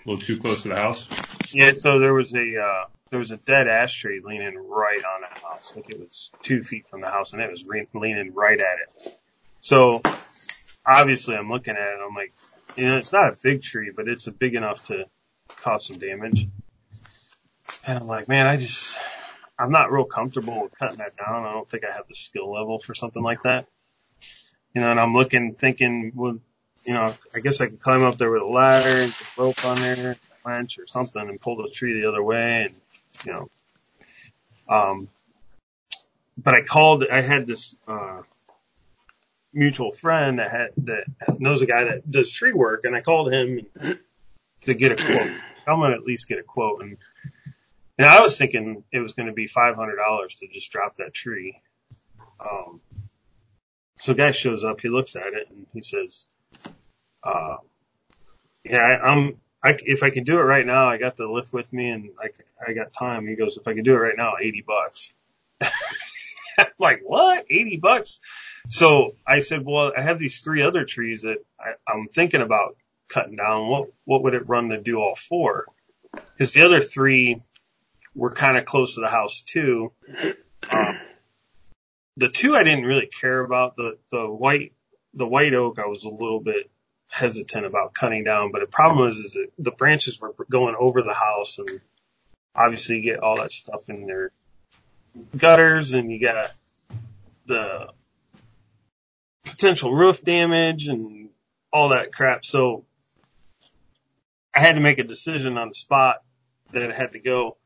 little too close to the house. Yeah, so there was a uh, there was a dead ash tree leaning right on the house, like it was two feet from the house, and it was re- leaning right at it. So obviously, I'm looking at it, I'm like, you know, it's not a big tree, but it's a big enough to cause some damage. And I'm like, man, I just I'm not real comfortable with cutting that down. I don't think I have the skill level for something like that. You know, and I'm looking, thinking, well, you know, I guess I could climb up there with a ladder and put rope on there, wrench or something and pull the tree the other way and, you know, um, but I called, I had this, uh, mutual friend that had, that knows a guy that does tree work and I called him to get a quote. I'm going to at least get a quote. And, and I was thinking it was going to be $500 to just drop that tree. Um, so guy shows up, he looks at it and he says, uh, yeah, I, I'm, I, if I can do it right now, I got the lift with me and I, I got time. He goes, if I can do it right now, 80 bucks. I'm like, what? 80 bucks? So I said, well, I have these three other trees that I, I'm thinking about cutting down. What, what would it run to do all four? Cause the other three were kind of close to the house too. Um, the two I didn't really care about. The, the white, the white oak, I was a little bit hesitant about cutting down, but the problem was, is that the branches were going over the house and obviously you get all that stuff in their gutters and you got the potential roof damage and all that crap. So I had to make a decision on the spot that it had to go.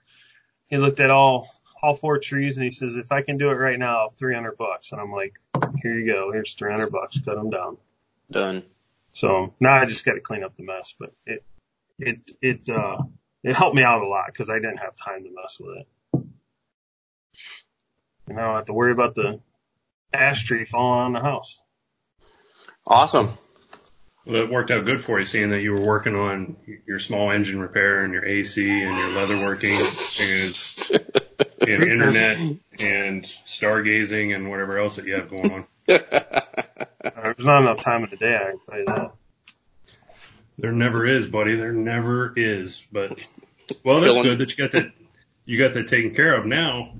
He looked at all, all four trees and he says, if I can do it right now, 300 bucks. And I'm like, here you go. Here's 300 bucks. Cut them down. Done. So now I just got to clean up the mess, but it, it, it, uh, it helped me out a lot because I didn't have time to mess with it. And I don't have to worry about the ash tree falling on the house. Awesome. Well, it worked out good for you, seeing that you were working on your small engine repair and your AC and your leather working and, and internet and stargazing and whatever else that you have going on. There's not enough time of the day, I can tell you that. There never is, buddy. There never is. But well, that's good that you got that. You got that taken care of now.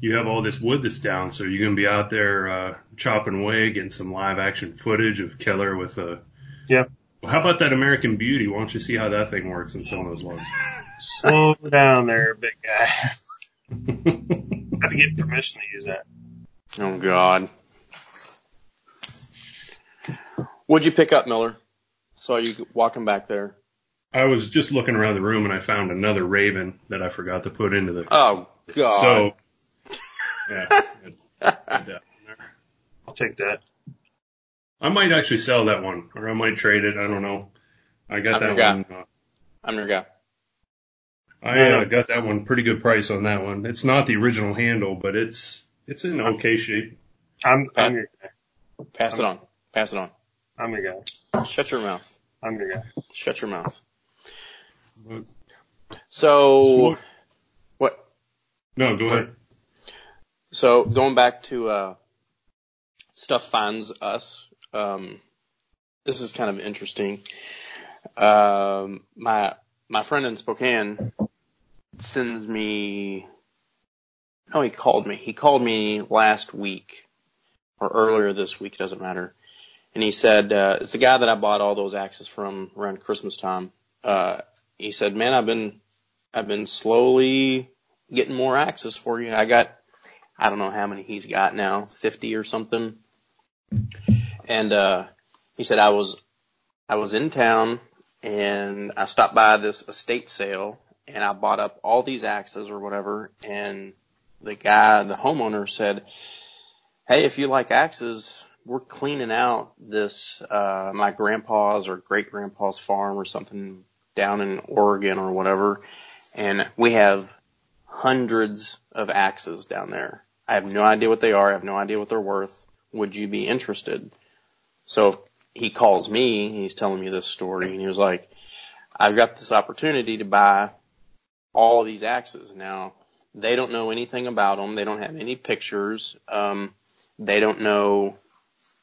You have all this wood that's down, so you're gonna be out there uh, chopping away, getting some live action footage of Keller with a. Yeah. Well, how about that American Beauty? Why don't you see how that thing works in some of those logs? Slow down there, big guy. I have to get permission to use that. Oh God. What'd you pick up, Miller? Saw you walking back there. I was just looking around the room and I found another raven that I forgot to put into the. Oh God. So. Yeah. good- good down there. I'll take that. I might actually sell that one, or I might trade it. I don't know. I got I'm that your one. Uh, I'm your guy. I uh, got that one pretty good price on that one. It's not the original handle, but it's it's in okay shape. I'm, I'm your guy. Pass it on. Pass it on. I'm your guy. Shut your mouth. I'm your guy. Shut your mouth. But- So what? no, go ahead. So going back to uh, stuff finds us. Um, this is kind of interesting. Um, my my friend in Spokane sends me. No, he called me. He called me last week or earlier this week. Doesn't matter. And he said uh, it's the guy that I bought all those axes from around Christmas time. Uh, he said, "Man, I've been I've been slowly getting more axes for you. I got I don't know how many he's got now, 50 or something. And, uh, he said I was, I was in town and I stopped by this estate sale and I bought up all these axes or whatever. And the guy, the homeowner said, Hey, if you like axes, we're cleaning out this, uh, my grandpa's or great grandpa's farm or something down in Oregon or whatever. And we have hundreds of axes down there. I have no idea what they are. I have no idea what they're worth. Would you be interested? So he calls me. He's telling me this story and he was like, I've got this opportunity to buy all of these axes. Now they don't know anything about them. They don't have any pictures. Um, they don't know,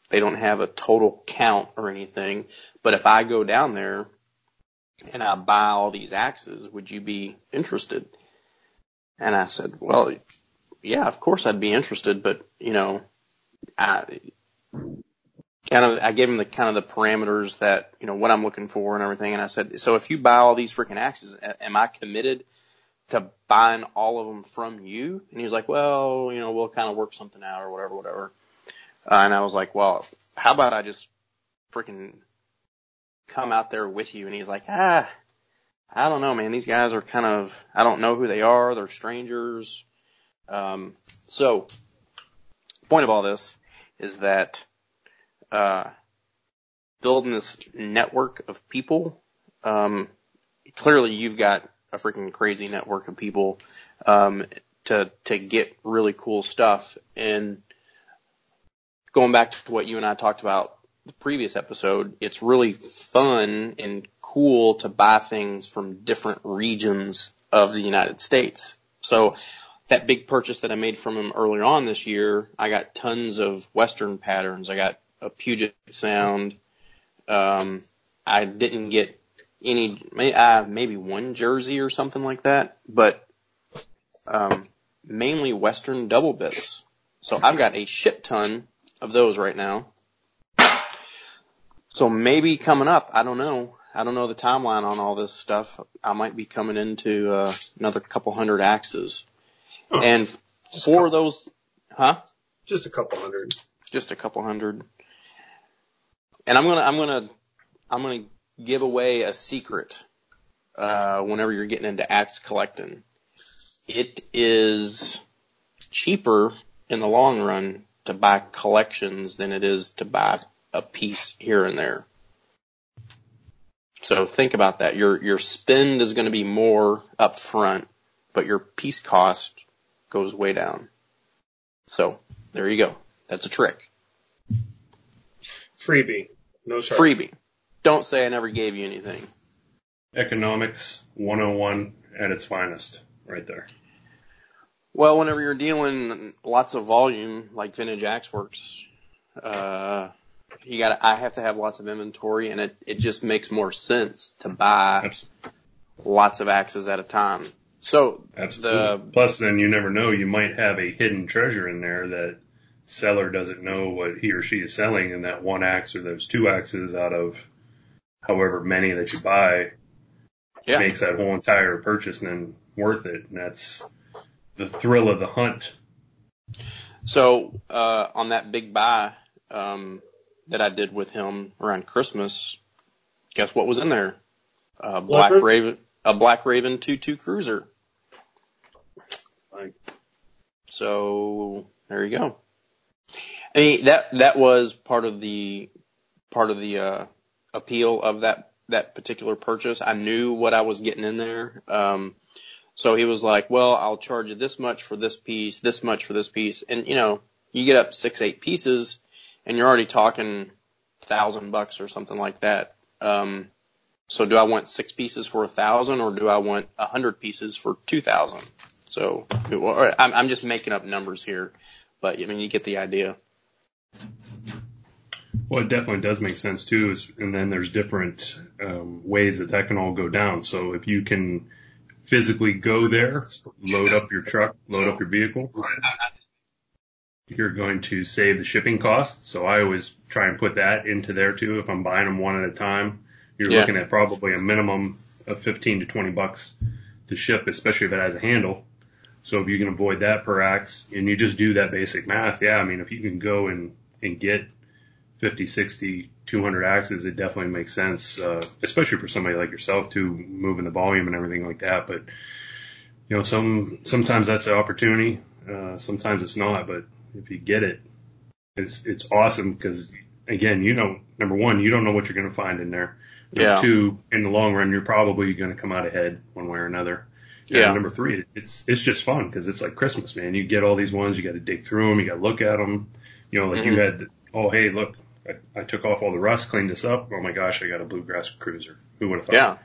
they don't have a total count or anything. But if I go down there and I buy all these axes, would you be interested? And I said, well, yeah, of course I'd be interested, but you know, I kind of, I gave him the kind of the parameters that, you know, what I'm looking for and everything. And I said, so if you buy all these freaking axes, am I committed to buying all of them from you? And he was like, well, you know, we'll kind of work something out or whatever, whatever. Uh, and I was like, well, how about I just freaking come out there with you? And he's like, ah, I don't know, man. These guys are kind of, I don't know who they are. They're strangers. Um, so, point of all this is that uh, building this network of people. Um, clearly you've got a freaking crazy network of people, um, to, to get really cool stuff. And going back to what you and I talked about the previous episode, it's really fun and cool to buy things from different regions of the United States. So that big purchase that I made from him earlier on this year, I got tons of Western patterns. I got a Puget Sound. Um, I didn't get any, uh, maybe one jersey or something like that, but, um, mainly Western double bits. So I've got a shit ton of those right now. So maybe coming up, I don't know. I don't know the timeline on all this stuff. I might be coming into uh, another couple hundred axes. Huh. And for those, huh? Just a couple hundred. Just a couple hundred. And I'm gonna, I'm gonna, I'm gonna give away a secret. Uh, whenever you're getting into axe collecting, it is cheaper in the long run to buy collections than it is to buy a piece here and there. So think about that. Your your spend is going to be more up front, but your piece cost goes way down. So there you go. That's a trick. Freebie. No charge. Freebie. Don't say I never gave you anything. Economics 101 at its finest, right there. Well, whenever you're dealing lots of volume, like Vintage Axe Works, uh, you got I have to have lots of inventory, and it it just makes more sense to buy Abs- lots of axes at a time. So Absolutely. the Plus, then you never know. You might have a hidden treasure in there that seller doesn't know what he or she is selling, and that one axe or those two axes out of however many that you buy yeah, makes that whole entire purchase then worth it. And that's the thrill of the hunt. So uh, on that big buy um, that I did with him around Christmas, guess what was in there? A Black Leopard? Raven, a Black Raven 2-2 Cruiser. Like, So there you go. I mean that that was part of the part of the uh, appeal of that that particular purchase. I knew what I was getting in there. Um, so he was like, "Well, I'll charge you this much for this piece, this much for this piece," and you know, you get up six, eight pieces, and you're already talking thousand bucks or something like that. Um, so do I want six pieces for a thousand, or do I want a hundred pieces for two thousand? So I'm, I'm just making up numbers here, but I mean, you get the idea. Well, it definitely does make sense too. And then there's different um, ways that that can all go down. So if you can physically go there, load up your truck, load up your vehicle, you're going to save the shipping costs. So I always try and put that into there too. If I'm buying them one at a time, you're Yeah. looking at probably a minimum of 15 to 20 bucks to ship, especially if it has a handle. So if you can avoid that per axe and you just do that basic math, yeah, I mean, if you can go and, and get 50, 60, 200 axes, it definitely makes sense, uh, especially for somebody like yourself too, moving the volume and everything like that. But, you know, some, sometimes that's an opportunity. Uh, sometimes it's not, but if you get it, it's, it's awesome because again, you know, number one, you don't know what you're going to find in there. Number Yeah. two, in the long run, you're probably going to come out ahead one way or another. And Yeah. number three, it's it's just fun because it's like Christmas, man. You get all these ones, you got to dig through them, you got to look at them. You know, like you Mhm. had, oh hey, look, I, I took off all the rust, cleaned this up. Oh my gosh, I got a bluegrass cruiser. Who would have thought? Yeah.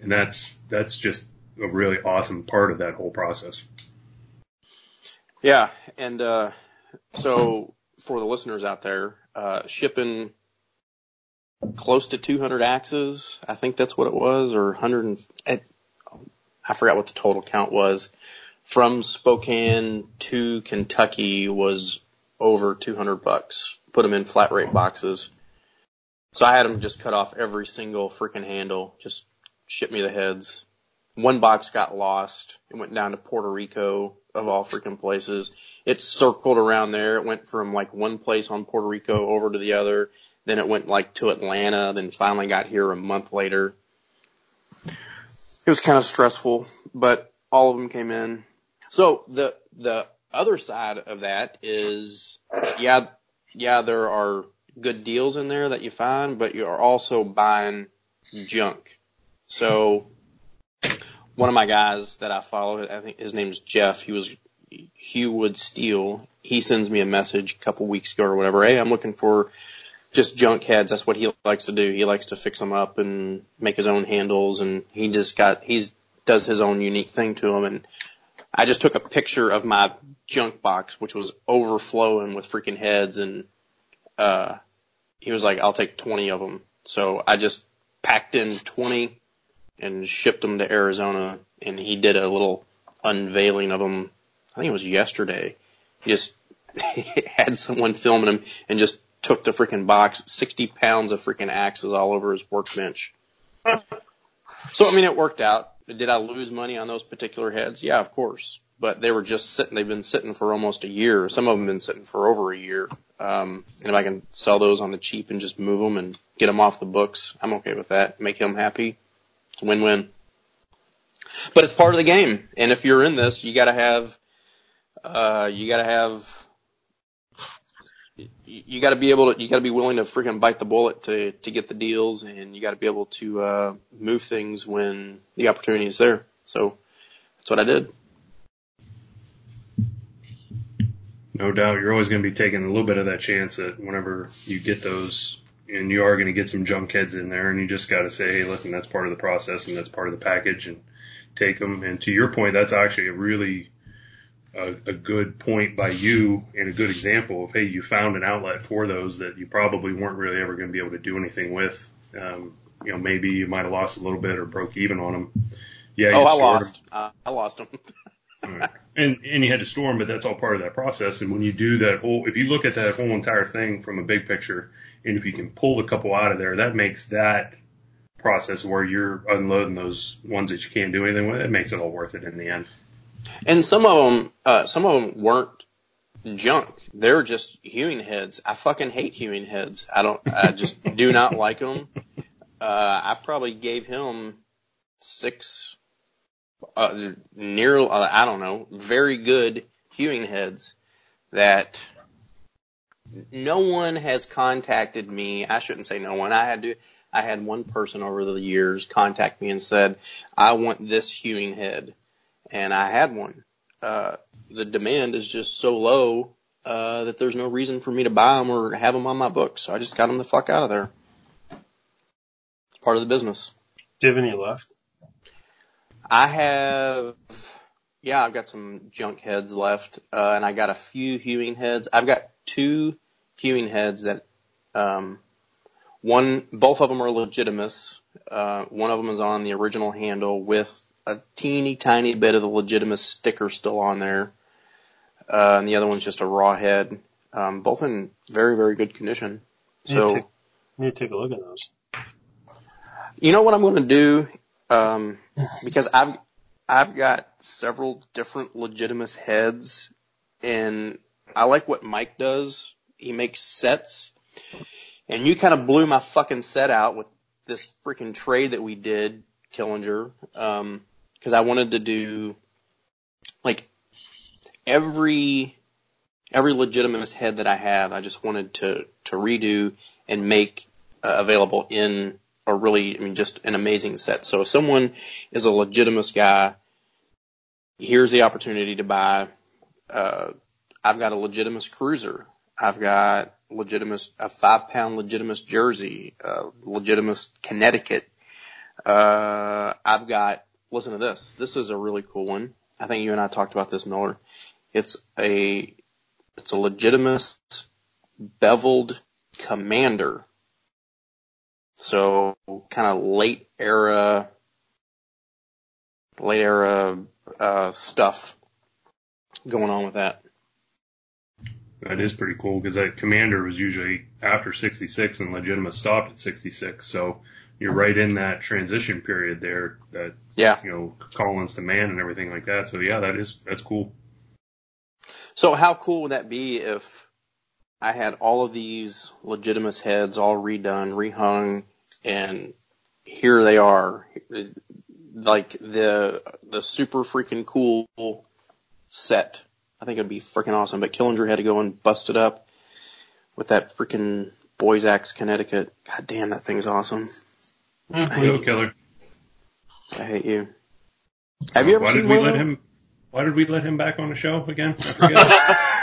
And that's that's just a really awesome part of that whole process. Yeah, and uh, so for the listeners out there, uh, shipping close to 200 axes, I think that's what it was, or 100. And, I- I forgot what the total count was. From Spokane to Kentucky was over 200 bucks. Put them in flat rate boxes. So I had them just cut off every single freaking handle. Just ship me the heads. One box got lost. It went down to Puerto Rico of all freaking places. It circled around there. It went from like one place on Puerto Rico over to the other. Then it went like to Atlanta. Then finally got here a month later. It was kind of stressful, but all of them came in. So the, the other side of that is, yeah, yeah, there are good deals in there that you find, but you're also buying junk. So one of my guys that I follow, I think his name's Jeff. He was Hugh Wood Steel. He sends me a message a couple weeks ago or whatever. Hey, I'm looking for just junk heads. That's what he likes to do. He likes to fix them up and make his own handles, and he just got he's does his own unique thing to them. And I just took a picture of my junk box, which was overflowing with freaking heads, and uh, he was like, "I'll take 20 of them." So I just packed in 20 and shipped them to Arizona, and he did a little unveiling of them. I think it was yesterday. He just had someone filming him and just took the freaking box, 60 pounds of freaking axes all over his workbench. so, I mean, it worked out. Did I lose money on those particular heads? Yeah, of course. But they were just sitting, they've been sitting for almost a year. Some of them have been sitting for over a year. Um, and if I can sell those on the cheap and just move them and get them off the books, I'm okay with that. Make him happy. It's win-win. But it's part of the game. And if you're in this, you gotta have, uh, you gotta have you got to be able to, you got to be willing to freaking bite the bullet to to get the deals, and you got to be able to uh, move things when the opportunity is there. So that's what I did. No doubt, you're always going to be taking a little bit of that chance that whenever you get those, and you are going to get some junk heads in there, and you just got to say, hey, listen, that's part of the process and that's part of the package, and take them. And to your point, that's actually a really a, a good point by you and a good example of, hey, you found an outlet for those that you probably weren't really ever going to be able to do anything with. Um, you know, maybe you might have lost a little bit or broke even on them. Yeah. Oh, I lost. Uh, I lost them. right. And and you had to store them, but that's all part of that process. And when you do that whole, if you look at that whole entire thing from a big picture, and if you can pull a couple out of there, that makes that process where you're unloading those ones that you can't do anything with. It makes it all worth it in the end. And some of them, uh, some of them weren't junk. They're just hewing heads. I fucking hate hewing heads. I don't, I just do not like them. Uh, I probably gave him six, uh, near, uh, I don't know, very good hewing heads that no one has contacted me. I shouldn't say no one. I had to, I had one person over the years contact me and said, I want this hewing head and I had one. Uh, the demand is just so low uh, that there's no reason for me to buy them or have them on my books. So I just got them the fuck out of there. It's part of the business. Do you have any left? I have, yeah, I've got some junk heads left, uh, and I got a few hewing heads. I've got two hewing heads that, um, one, both of them are Legitimus. Uh, one of them is on the original handle with a teeny tiny bit of the Legitimus sticker still on there. Uh, and the other one's just a raw head. Um, both in very, very good condition. So, need to, need to take a look at those. You know what I'm going to do? Um, because I've, I've got several different Legitimus heads and I like what Mike does. He makes sets and you kind of blew my fucking set out with this freaking trade that we did, Killinger. Um, because I wanted to do like every every Legitimus head that I have. I just wanted to to redo and make uh, available in a really, I mean, just an amazing set. So if someone is a Legitimus guy, here's the opportunity to buy. Uh, I've got a Legitimus cruiser. I've got Legitimus a five pound Legitimus jersey, uh, Connecticut. Uh, I've got listen to this. This is a really cool one. I think you and I talked about this, Miller. It's a it's a Legitimus beveled commander. So kind of late era late era uh, stuff going on with that. That is pretty cool because that commander was usually after 66 and Legitimus stopped at 66. So you're right in that transition period there. That yeah, you know, Collins to Mann and everything like that. So yeah, that is that's cool. So how cool would that be if I had all of these Legitimus heads all redone, rehung, and here they are, like the the super freaking cool set. I think it'd be freaking awesome. But Killinger had to go and bust it up with that freaking Boys Axe, Connecticut. God damn, that thing's awesome. Mm-hmm. Leo Killer. I hate you. Have you ever Why seen did we one let him? Why did we let him back on the show again? Because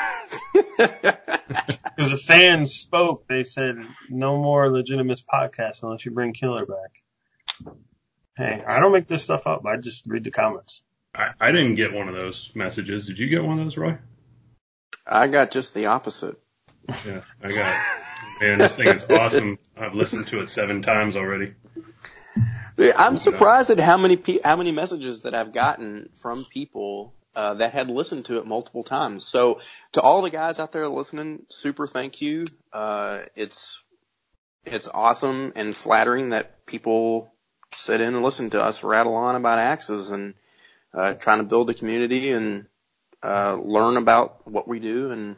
the fans spoke, they said no more legitimate podcasts unless you bring Killer back. Hey, I don't make this stuff up. I just read the comments. I, I didn't get one of those messages. Did you get one of those, Roy? I got just the opposite. Yeah, I got it. Man, this thing is awesome. I've listened to it seven times already. I'm surprised at how many pe- how many messages that I've gotten from people uh, that had listened to it multiple times. So to all the guys out there listening, super thank you. Uh, it's it's awesome and flattering that people sit in and listen to us rattle on about axes and uh, trying to build the community and uh, learn about what we do and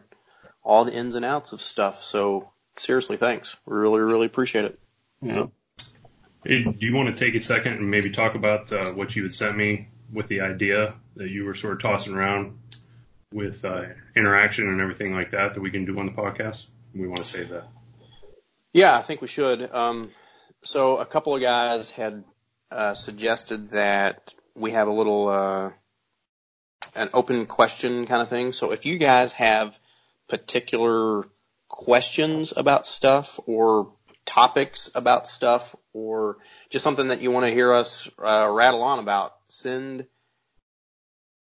all the ins and outs of stuff. So seriously, thanks. We really really appreciate it. Yeah. Hey, do you want to take a second and maybe talk about uh, what you had sent me with the idea that you were sort of tossing around with uh, interaction and everything like that that we can do on the podcast? We want to save that. Yeah, I think we should. Um, so a couple of guys had uh, suggested that we have a little uh, an open question kind of thing. So if you guys have particular questions about stuff or topics about stuff or just something that you want to hear us uh, rattle on about, send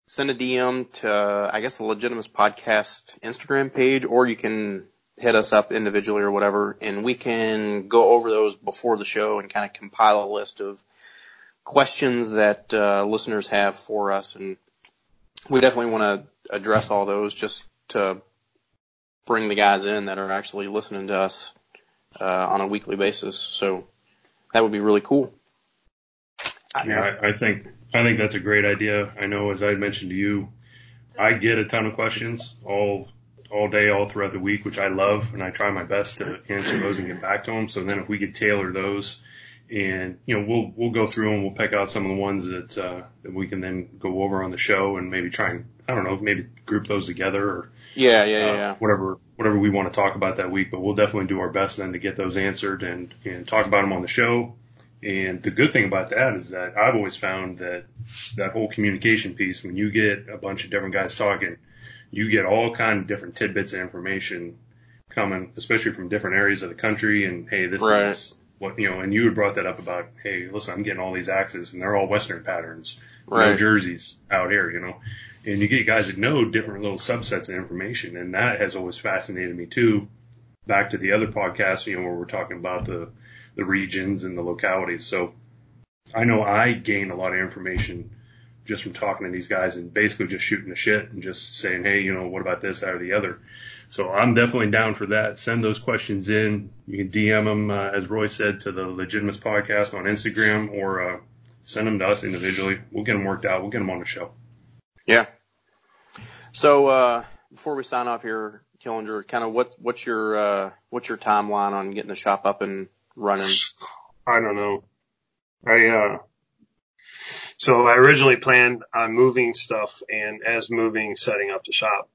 send a DM to I guess the Legitimist Podcast Instagram page, or you can hit us up individually or whatever, and we can go over those before the show and kind of compile a list of questions that uh, listeners have for us, and we definitely want to address all those just to bring the guys in that are actually listening to us uh, on a weekly basis. So that would be really cool. Yeah, I, I think I think that's a great idea. I know, as I mentioned to you, I get a ton of questions all all day, all throughout the week, which I love, and I try my best to answer those and get back to them. So then, if we could tailor those, and you know, we'll we'll go through and we'll pick out some of the ones that uh, that we can then go over on the show and maybe try and I don't know, maybe group those together or Yeah, yeah, uh, yeah. whatever whatever we want to talk about that week. But we'll definitely do our best then to get those answered and and talk about them on the show. And the good thing about that is that I've always found that that whole communication piece, when you get a bunch of different guys talking, you get all kind of different tidbits of information coming, especially from different areas of the country. And hey, this Right. is what you know. And you had brought that up about, hey, listen, I'm getting all these axes, and they're all Western patterns, no jerseys out here, you know. And you get guys that know different little subsets of information, and that has always fascinated me too. Back to the other podcast, you know, where we're talking about the the regions and the localities. So I know I gain a lot of information just from talking to these guys and basically just shooting the shit and just saying, hey, you know, what about this, that, or the other. So I'm definitely down for that. Send those questions in. You can DM them, uh, as Roy said, to the Legitimist Podcast on Instagram or uh, send them to us individually. We'll get them worked out. We'll get them on the show. Yeah. So uh, before we sign off here, Killinger, kind of what's what's your uh, what's your timeline on getting the shop up and running? I don't know. I, uh, so I originally planned on moving stuff and as moving, setting up the shop.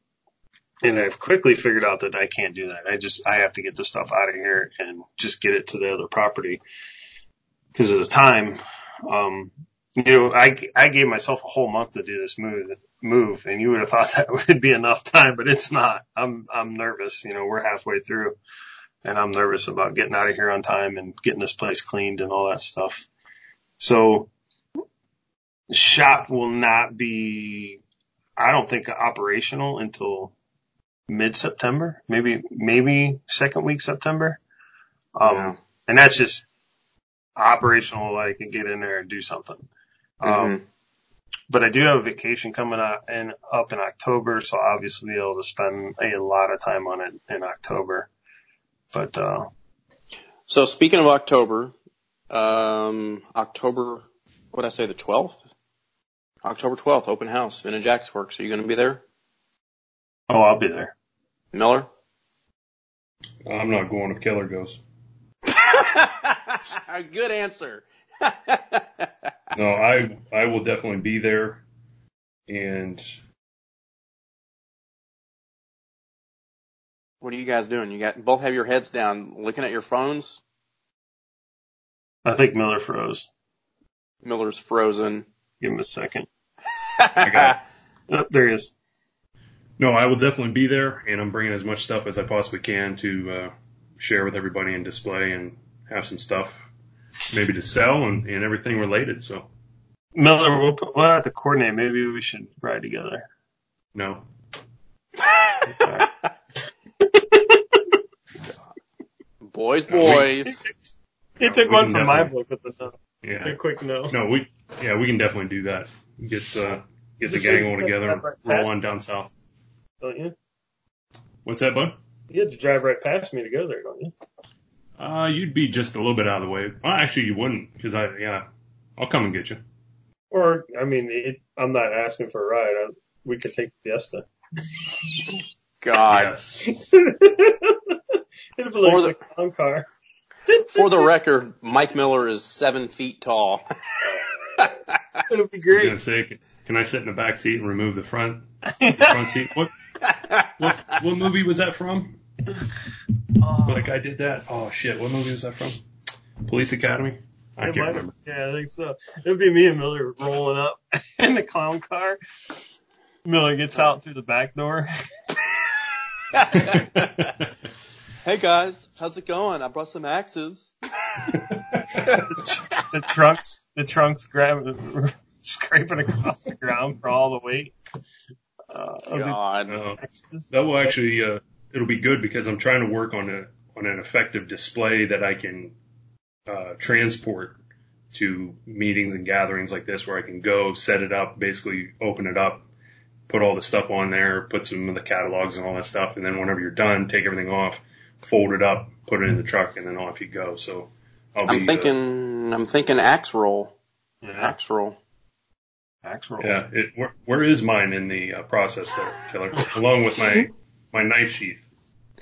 And I've quickly figured out that I can't do that. I just, I have to get the stuff out of here and just get it to the other property because of the time. Um, you know, I, I gave myself a whole month to do this move, move, and you would have thought that would be enough time, but it's not. I'm, I'm nervous. You know, we're halfway through and I'm nervous about getting out of here on time and getting this place cleaned and all that stuff. So shop will not be, I don't think operational until mid September, maybe, maybe second week September. Um, Yeah. and that's just operational. I can get in there and do something. Um, Mhm. but I do have a vacation coming up in, up in October. So obviously be able to spend a lot of time on it in October. But, uh, So speaking of October, um, October, what did I say, the 12th? October 12th, open house, Vintage Axe Works. Are you going to be there? oh, I'll be there. Miller? Uh, I'm not going if Killer goes. A good answer. No, I I will definitely be there, and What are you guys doing? You got both have your heads down, looking at your phones. I think Miller froze. Miller's frozen. Give him a second. I got Oh, there he is. No, I will definitely be there, and I'm bringing as much stuff as I possibly can to uh, share with everybody and display and have some stuff maybe to sell and, and everything related. So, Miller, we'll, put, we'll have to coordinate. Maybe we should ride together. no. boys, boys. He took we one from my book with the no. Yeah. A quick no. No, we, yeah, we can definitely do that. Get, uh, get the gang all together and roll on down south. Don't you? What's that, bud? You had to drive right past me to go there, don't you? Uh, you'd be just a little bit out of the way. Well, actually, you wouldn't, because I, yeah, I'll come and get you. Or, I mean, it, I'm not asking for a ride. I, we could take the Fiesta. God. Yes. It'd be like For the- the clown car. For the record, Mike Miller is seven feet tall. It'll be I was great. gonna say, can- can I sit in the back seat and remove the front, the front seat? What, what, what movie was that from? Oh, Like I did that? Oh shit, what movie was that from? Police Academy? I can't might remember. Yeah, I think so. It'd be me and Miller rolling up in the clown car. Miller gets out through the back door. hey guys, how's it going? I brought some axes. The trunks, the trunks grabbing, scraping across the ground for all the weight. Uh, of the God. No. axes. That will actually, uh, it'll be good because I'm trying to work on a, on an effective display that I can, uh, transport to meetings and gatherings like this where I can go, set it up, basically open it up, put all the stuff on there, put some of the catalogs and all that stuff. And then whenever you're done, take everything off, fold it up, put it in the truck and then off you go. So I'll I'm be, uh, thinking, I'm thinking axe roll. Yeah, Axe roll. Axe roll. yeah, it, where, where is mine in the uh, process there, Killer? Along with my, my knife sheath.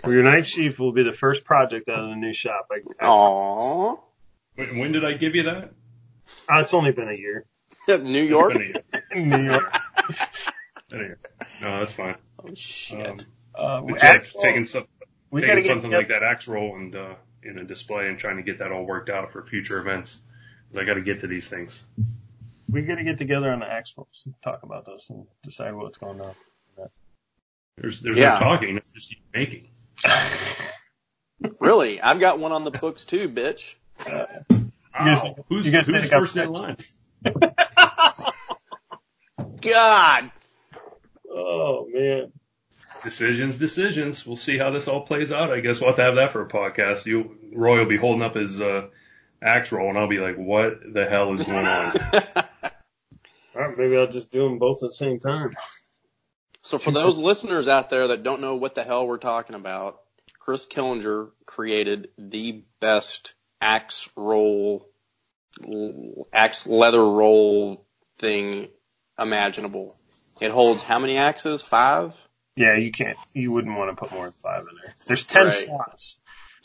Well, your knife sheath will be the first project out of the new shop. I, I, Aww. When, when did I give you that? uh, it's only been a year New York? Been a year. New York. Been. No, that's fine. Oh shit. Um, Uh, but yeah, taking some, we gotta taking get something like that axe roll and uh, in a display and trying to get that all worked out for future events. 'Cause I got to get to these things. We got to get together on the axe rolls and talk about this and decide what's going on. There's there's Yeah. no talking. It's just you making. Really? I've got one on the books too, bitch. guys- Ow. who's you guys who's think I'm first in line? God. Oh man, Decisions, decisions. We'll see how this all plays out. I guess we'll have to have that for a podcast. You, Roy, will be holding up his uh, axe roll, and I'll be like, "What the hell is going on?" all right, maybe I'll just do them both at the same time. So for those listeners out there that don't know what the hell we're talking about, Chris Killinger created the best axe roll, axe leather roll thing imaginable. It holds how many axes? Five? Yeah, you can't. You wouldn't want to put more than five in there. There's ten Right. slots.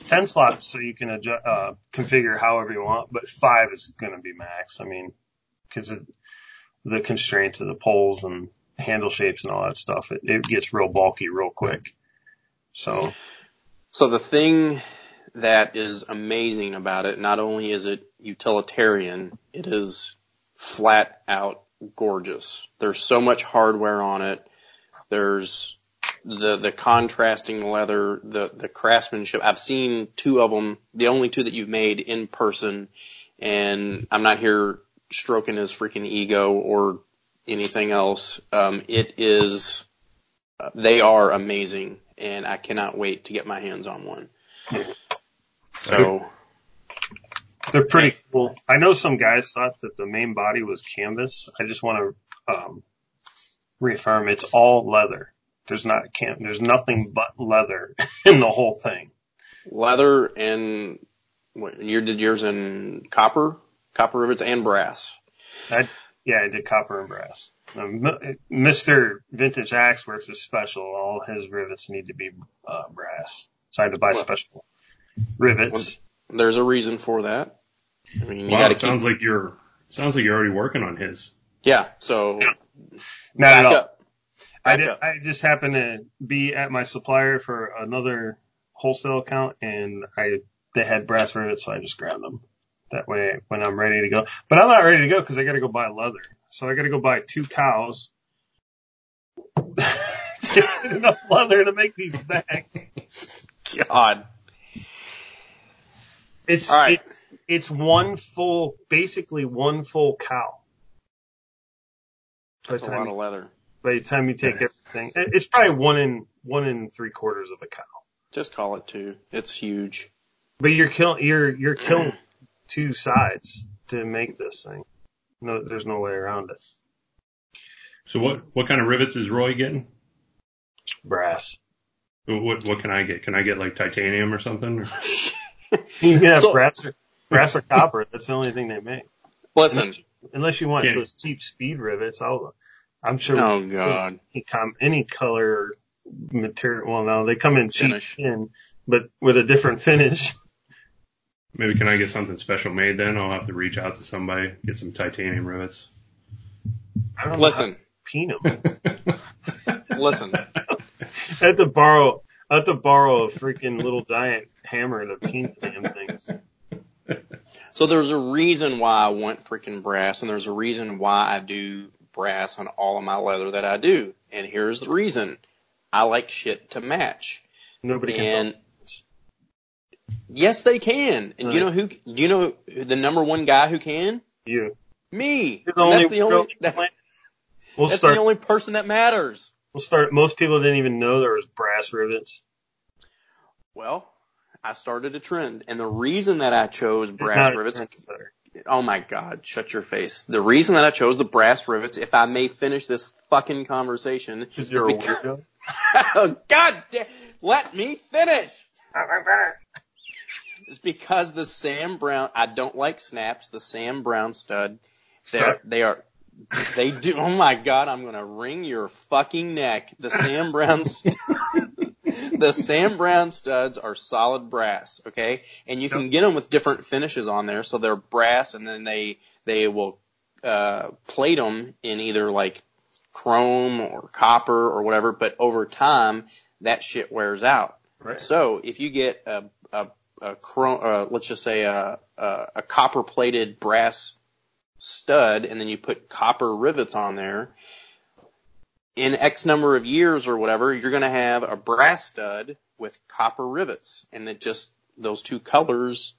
Ten slots, so you can adjust, uh, configure however you want. But five is going to be max. I mean, because the constraints of the poles and handle shapes and all that stuff, it, it gets real bulky real quick. So So the thing that is amazing about it, not only is it utilitarian, it is flat out gorgeous. There's so much hardware on it. There's the the contrasting leather, the the craftsmanship. I've seen two of them, the only two that you've made in person, and I'm not here stroking his freaking ego or anything else. Um, it is, uh, they are amazing, and I cannot wait to get my hands on one. So they're pretty cool. I know some guys thought that the main body was canvas. I just want to um, reaffirm it's all leather. There's not cam. There's nothing but leather in the whole thing. leather and what you did yours in copper, copper rivets and brass. I, Yeah, I did copper and brass. Um, Mr. Vintage Axe Works is special. All his rivets need to be uh, brass. So I had to buy Well- special rivets. There's a reason for that. I mean, you wow, it sounds like you're sounds like you're already working on his. yeah. So Not back at all. up. I did. I just happened to be at my supplier for another wholesale account, and I they had brass rivets, so I just grabbed them. That way, when I'm ready to go, but I'm not ready to go because I got to go buy leather. So I got to go buy two cows. to get enough leather to make these bags. God. It's right. it's it's one full, basically one full cow. By That's the a time lot of leather. by the time you take everything, it's probably one in one in three quarters of a cow. Just call it two. It's huge. But you're killing you're you're killing two sides to make this thing. No, there's no way around it. So what what kind of rivets is Roy getting? Brass. What what can I get? Can I get like titanium or something? You can have So- brass or brass or copper. That's the only thing they make. Listen. Unless you want Can't- those cheap speed rivets, I'll. I'm sure Oh God. any, com- any color material. Well, no, they come in cheap Finish. tin, but with a different finish. Maybe can I get something special made then? I'll have to reach out to somebody, get some titanium rivets. I don't Listen. how to peen 'em. Listen. I have to borrow. I have to borrow a freaking little giant hammer to peen damn things. So there's a reason why I want freaking brass, and there's a reason why I do brass on all of my leather that I do. And here's the reason: I like shit to match. Nobody can. And yes, they can. And do you know who? Do you know the number one guy who can? you. Me. The that's the only. that- we'll that's start. the only person that matters. we'll start. Most people didn't even know there was brass rivets. Well, I started a trend, and the reason that I chose brass rivets. Oh my God! Shut your face. The reason that I chose the brass rivets, if I may finish this fucking conversation, Because a is because- weirdo. oh, God damn! Let me finish. It's because the Sam Browne. I don't like snaps. The Sam Browne stud. They are. They are. They do. Oh my God! I'm gonna wring your fucking neck. The Sam Browne. St- the Sam Browne studs are solid brass. Okay, and you can get them with different finishes on there. So they're brass, and then they they will uh, plate them in either like chrome or copper or whatever. But over time, that shit wears out. Right. So if you get a a, a chrome, uh, let's just say a, a, a copper plated brass stud, and then you put copper rivets on there, in X number of years or whatever, you're going to have a brass stud with copper rivets, and it just those two colors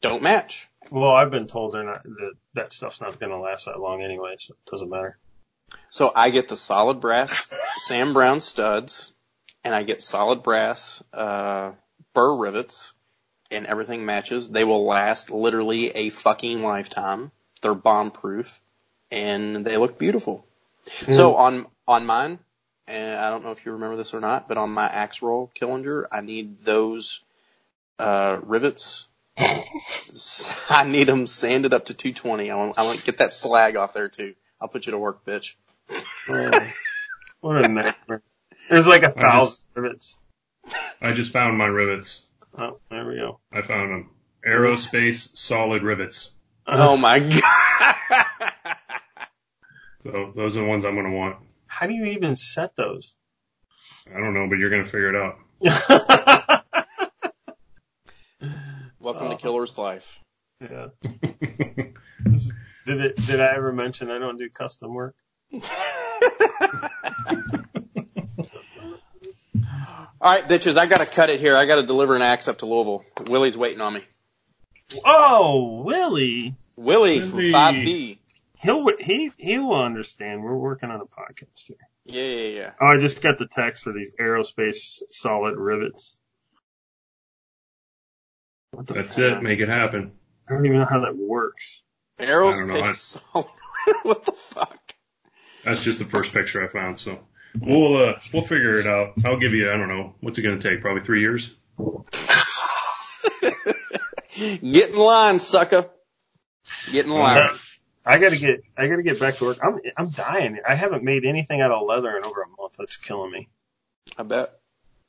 don't match. Well, I've been told they're not that that stuff's not going to last that long anyway, so it doesn't matter. So I get the solid brass Sam Browne studs, and I get solid brass uh, burr rivets, and everything matches. They will last literally a fucking lifetime. They're bomb proof, and they look beautiful. So on on mine, and I don't know if you remember this or not, but on my axe roll Killinger, I need those uh, rivets. I need them sanded up to 220. I want I want to get that slag off there too. I'll put you to work, bitch. What a nightmare. There's like a thousand just- rivets. I just found my rivets. Oh, there we go. I found them. Aerospace solid rivets. Oh my god. So those are the ones I'm going to want. How do you even set those? I don't know, but you're going to figure it out. Welcome Uh, to Killer's Life. yeah. Did it? Did I ever mention I don't do custom work? All right, bitches, I gotta cut it here. I gotta deliver an axe up to Louisville. Willie's waiting on me. Oh, Willie. Willie from 5B. He'll he he will understand. We're working on a podcast here. Yeah, yeah, yeah. Oh, I just got the text for these aerospace solid rivets. What the That's fuck? it. Make it happen. I don't even know how that works. I don't what the fuck? That's just the first picture I found. So we'll uh, we'll figure it out. I'll give you. I don't know. What's it going to take? Probably three years. Get in line, sucker. Get in line. Uh, I gotta get I gotta get back to work. I'm I'm dying. I haven't made anything out of leather in over a month. That's killing me. I bet.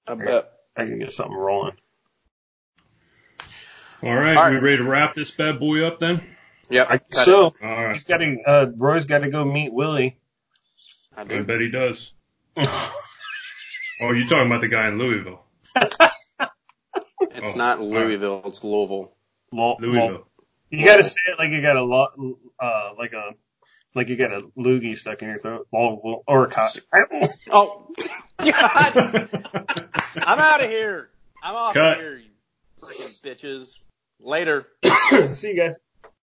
I bet. I can get something rolling. All right. All right. We ready to wrap this bad boy up then? Yep. I, cut so All right. he's got to uh Roy's got to go meet Willie. it. I I bet he does. Oh, you're talking about the guy in Louisville. It's Oh, not all Louisville, it's Louisville. Lo- Louisville. lo- you gotta say it like you got a lot, uh, like a, like you got a loogie stuck in your throat, Lo- or a cock. Oh, God! I'm out of here. I'm off Cut. of here, you freaking bitches. Later. See you guys.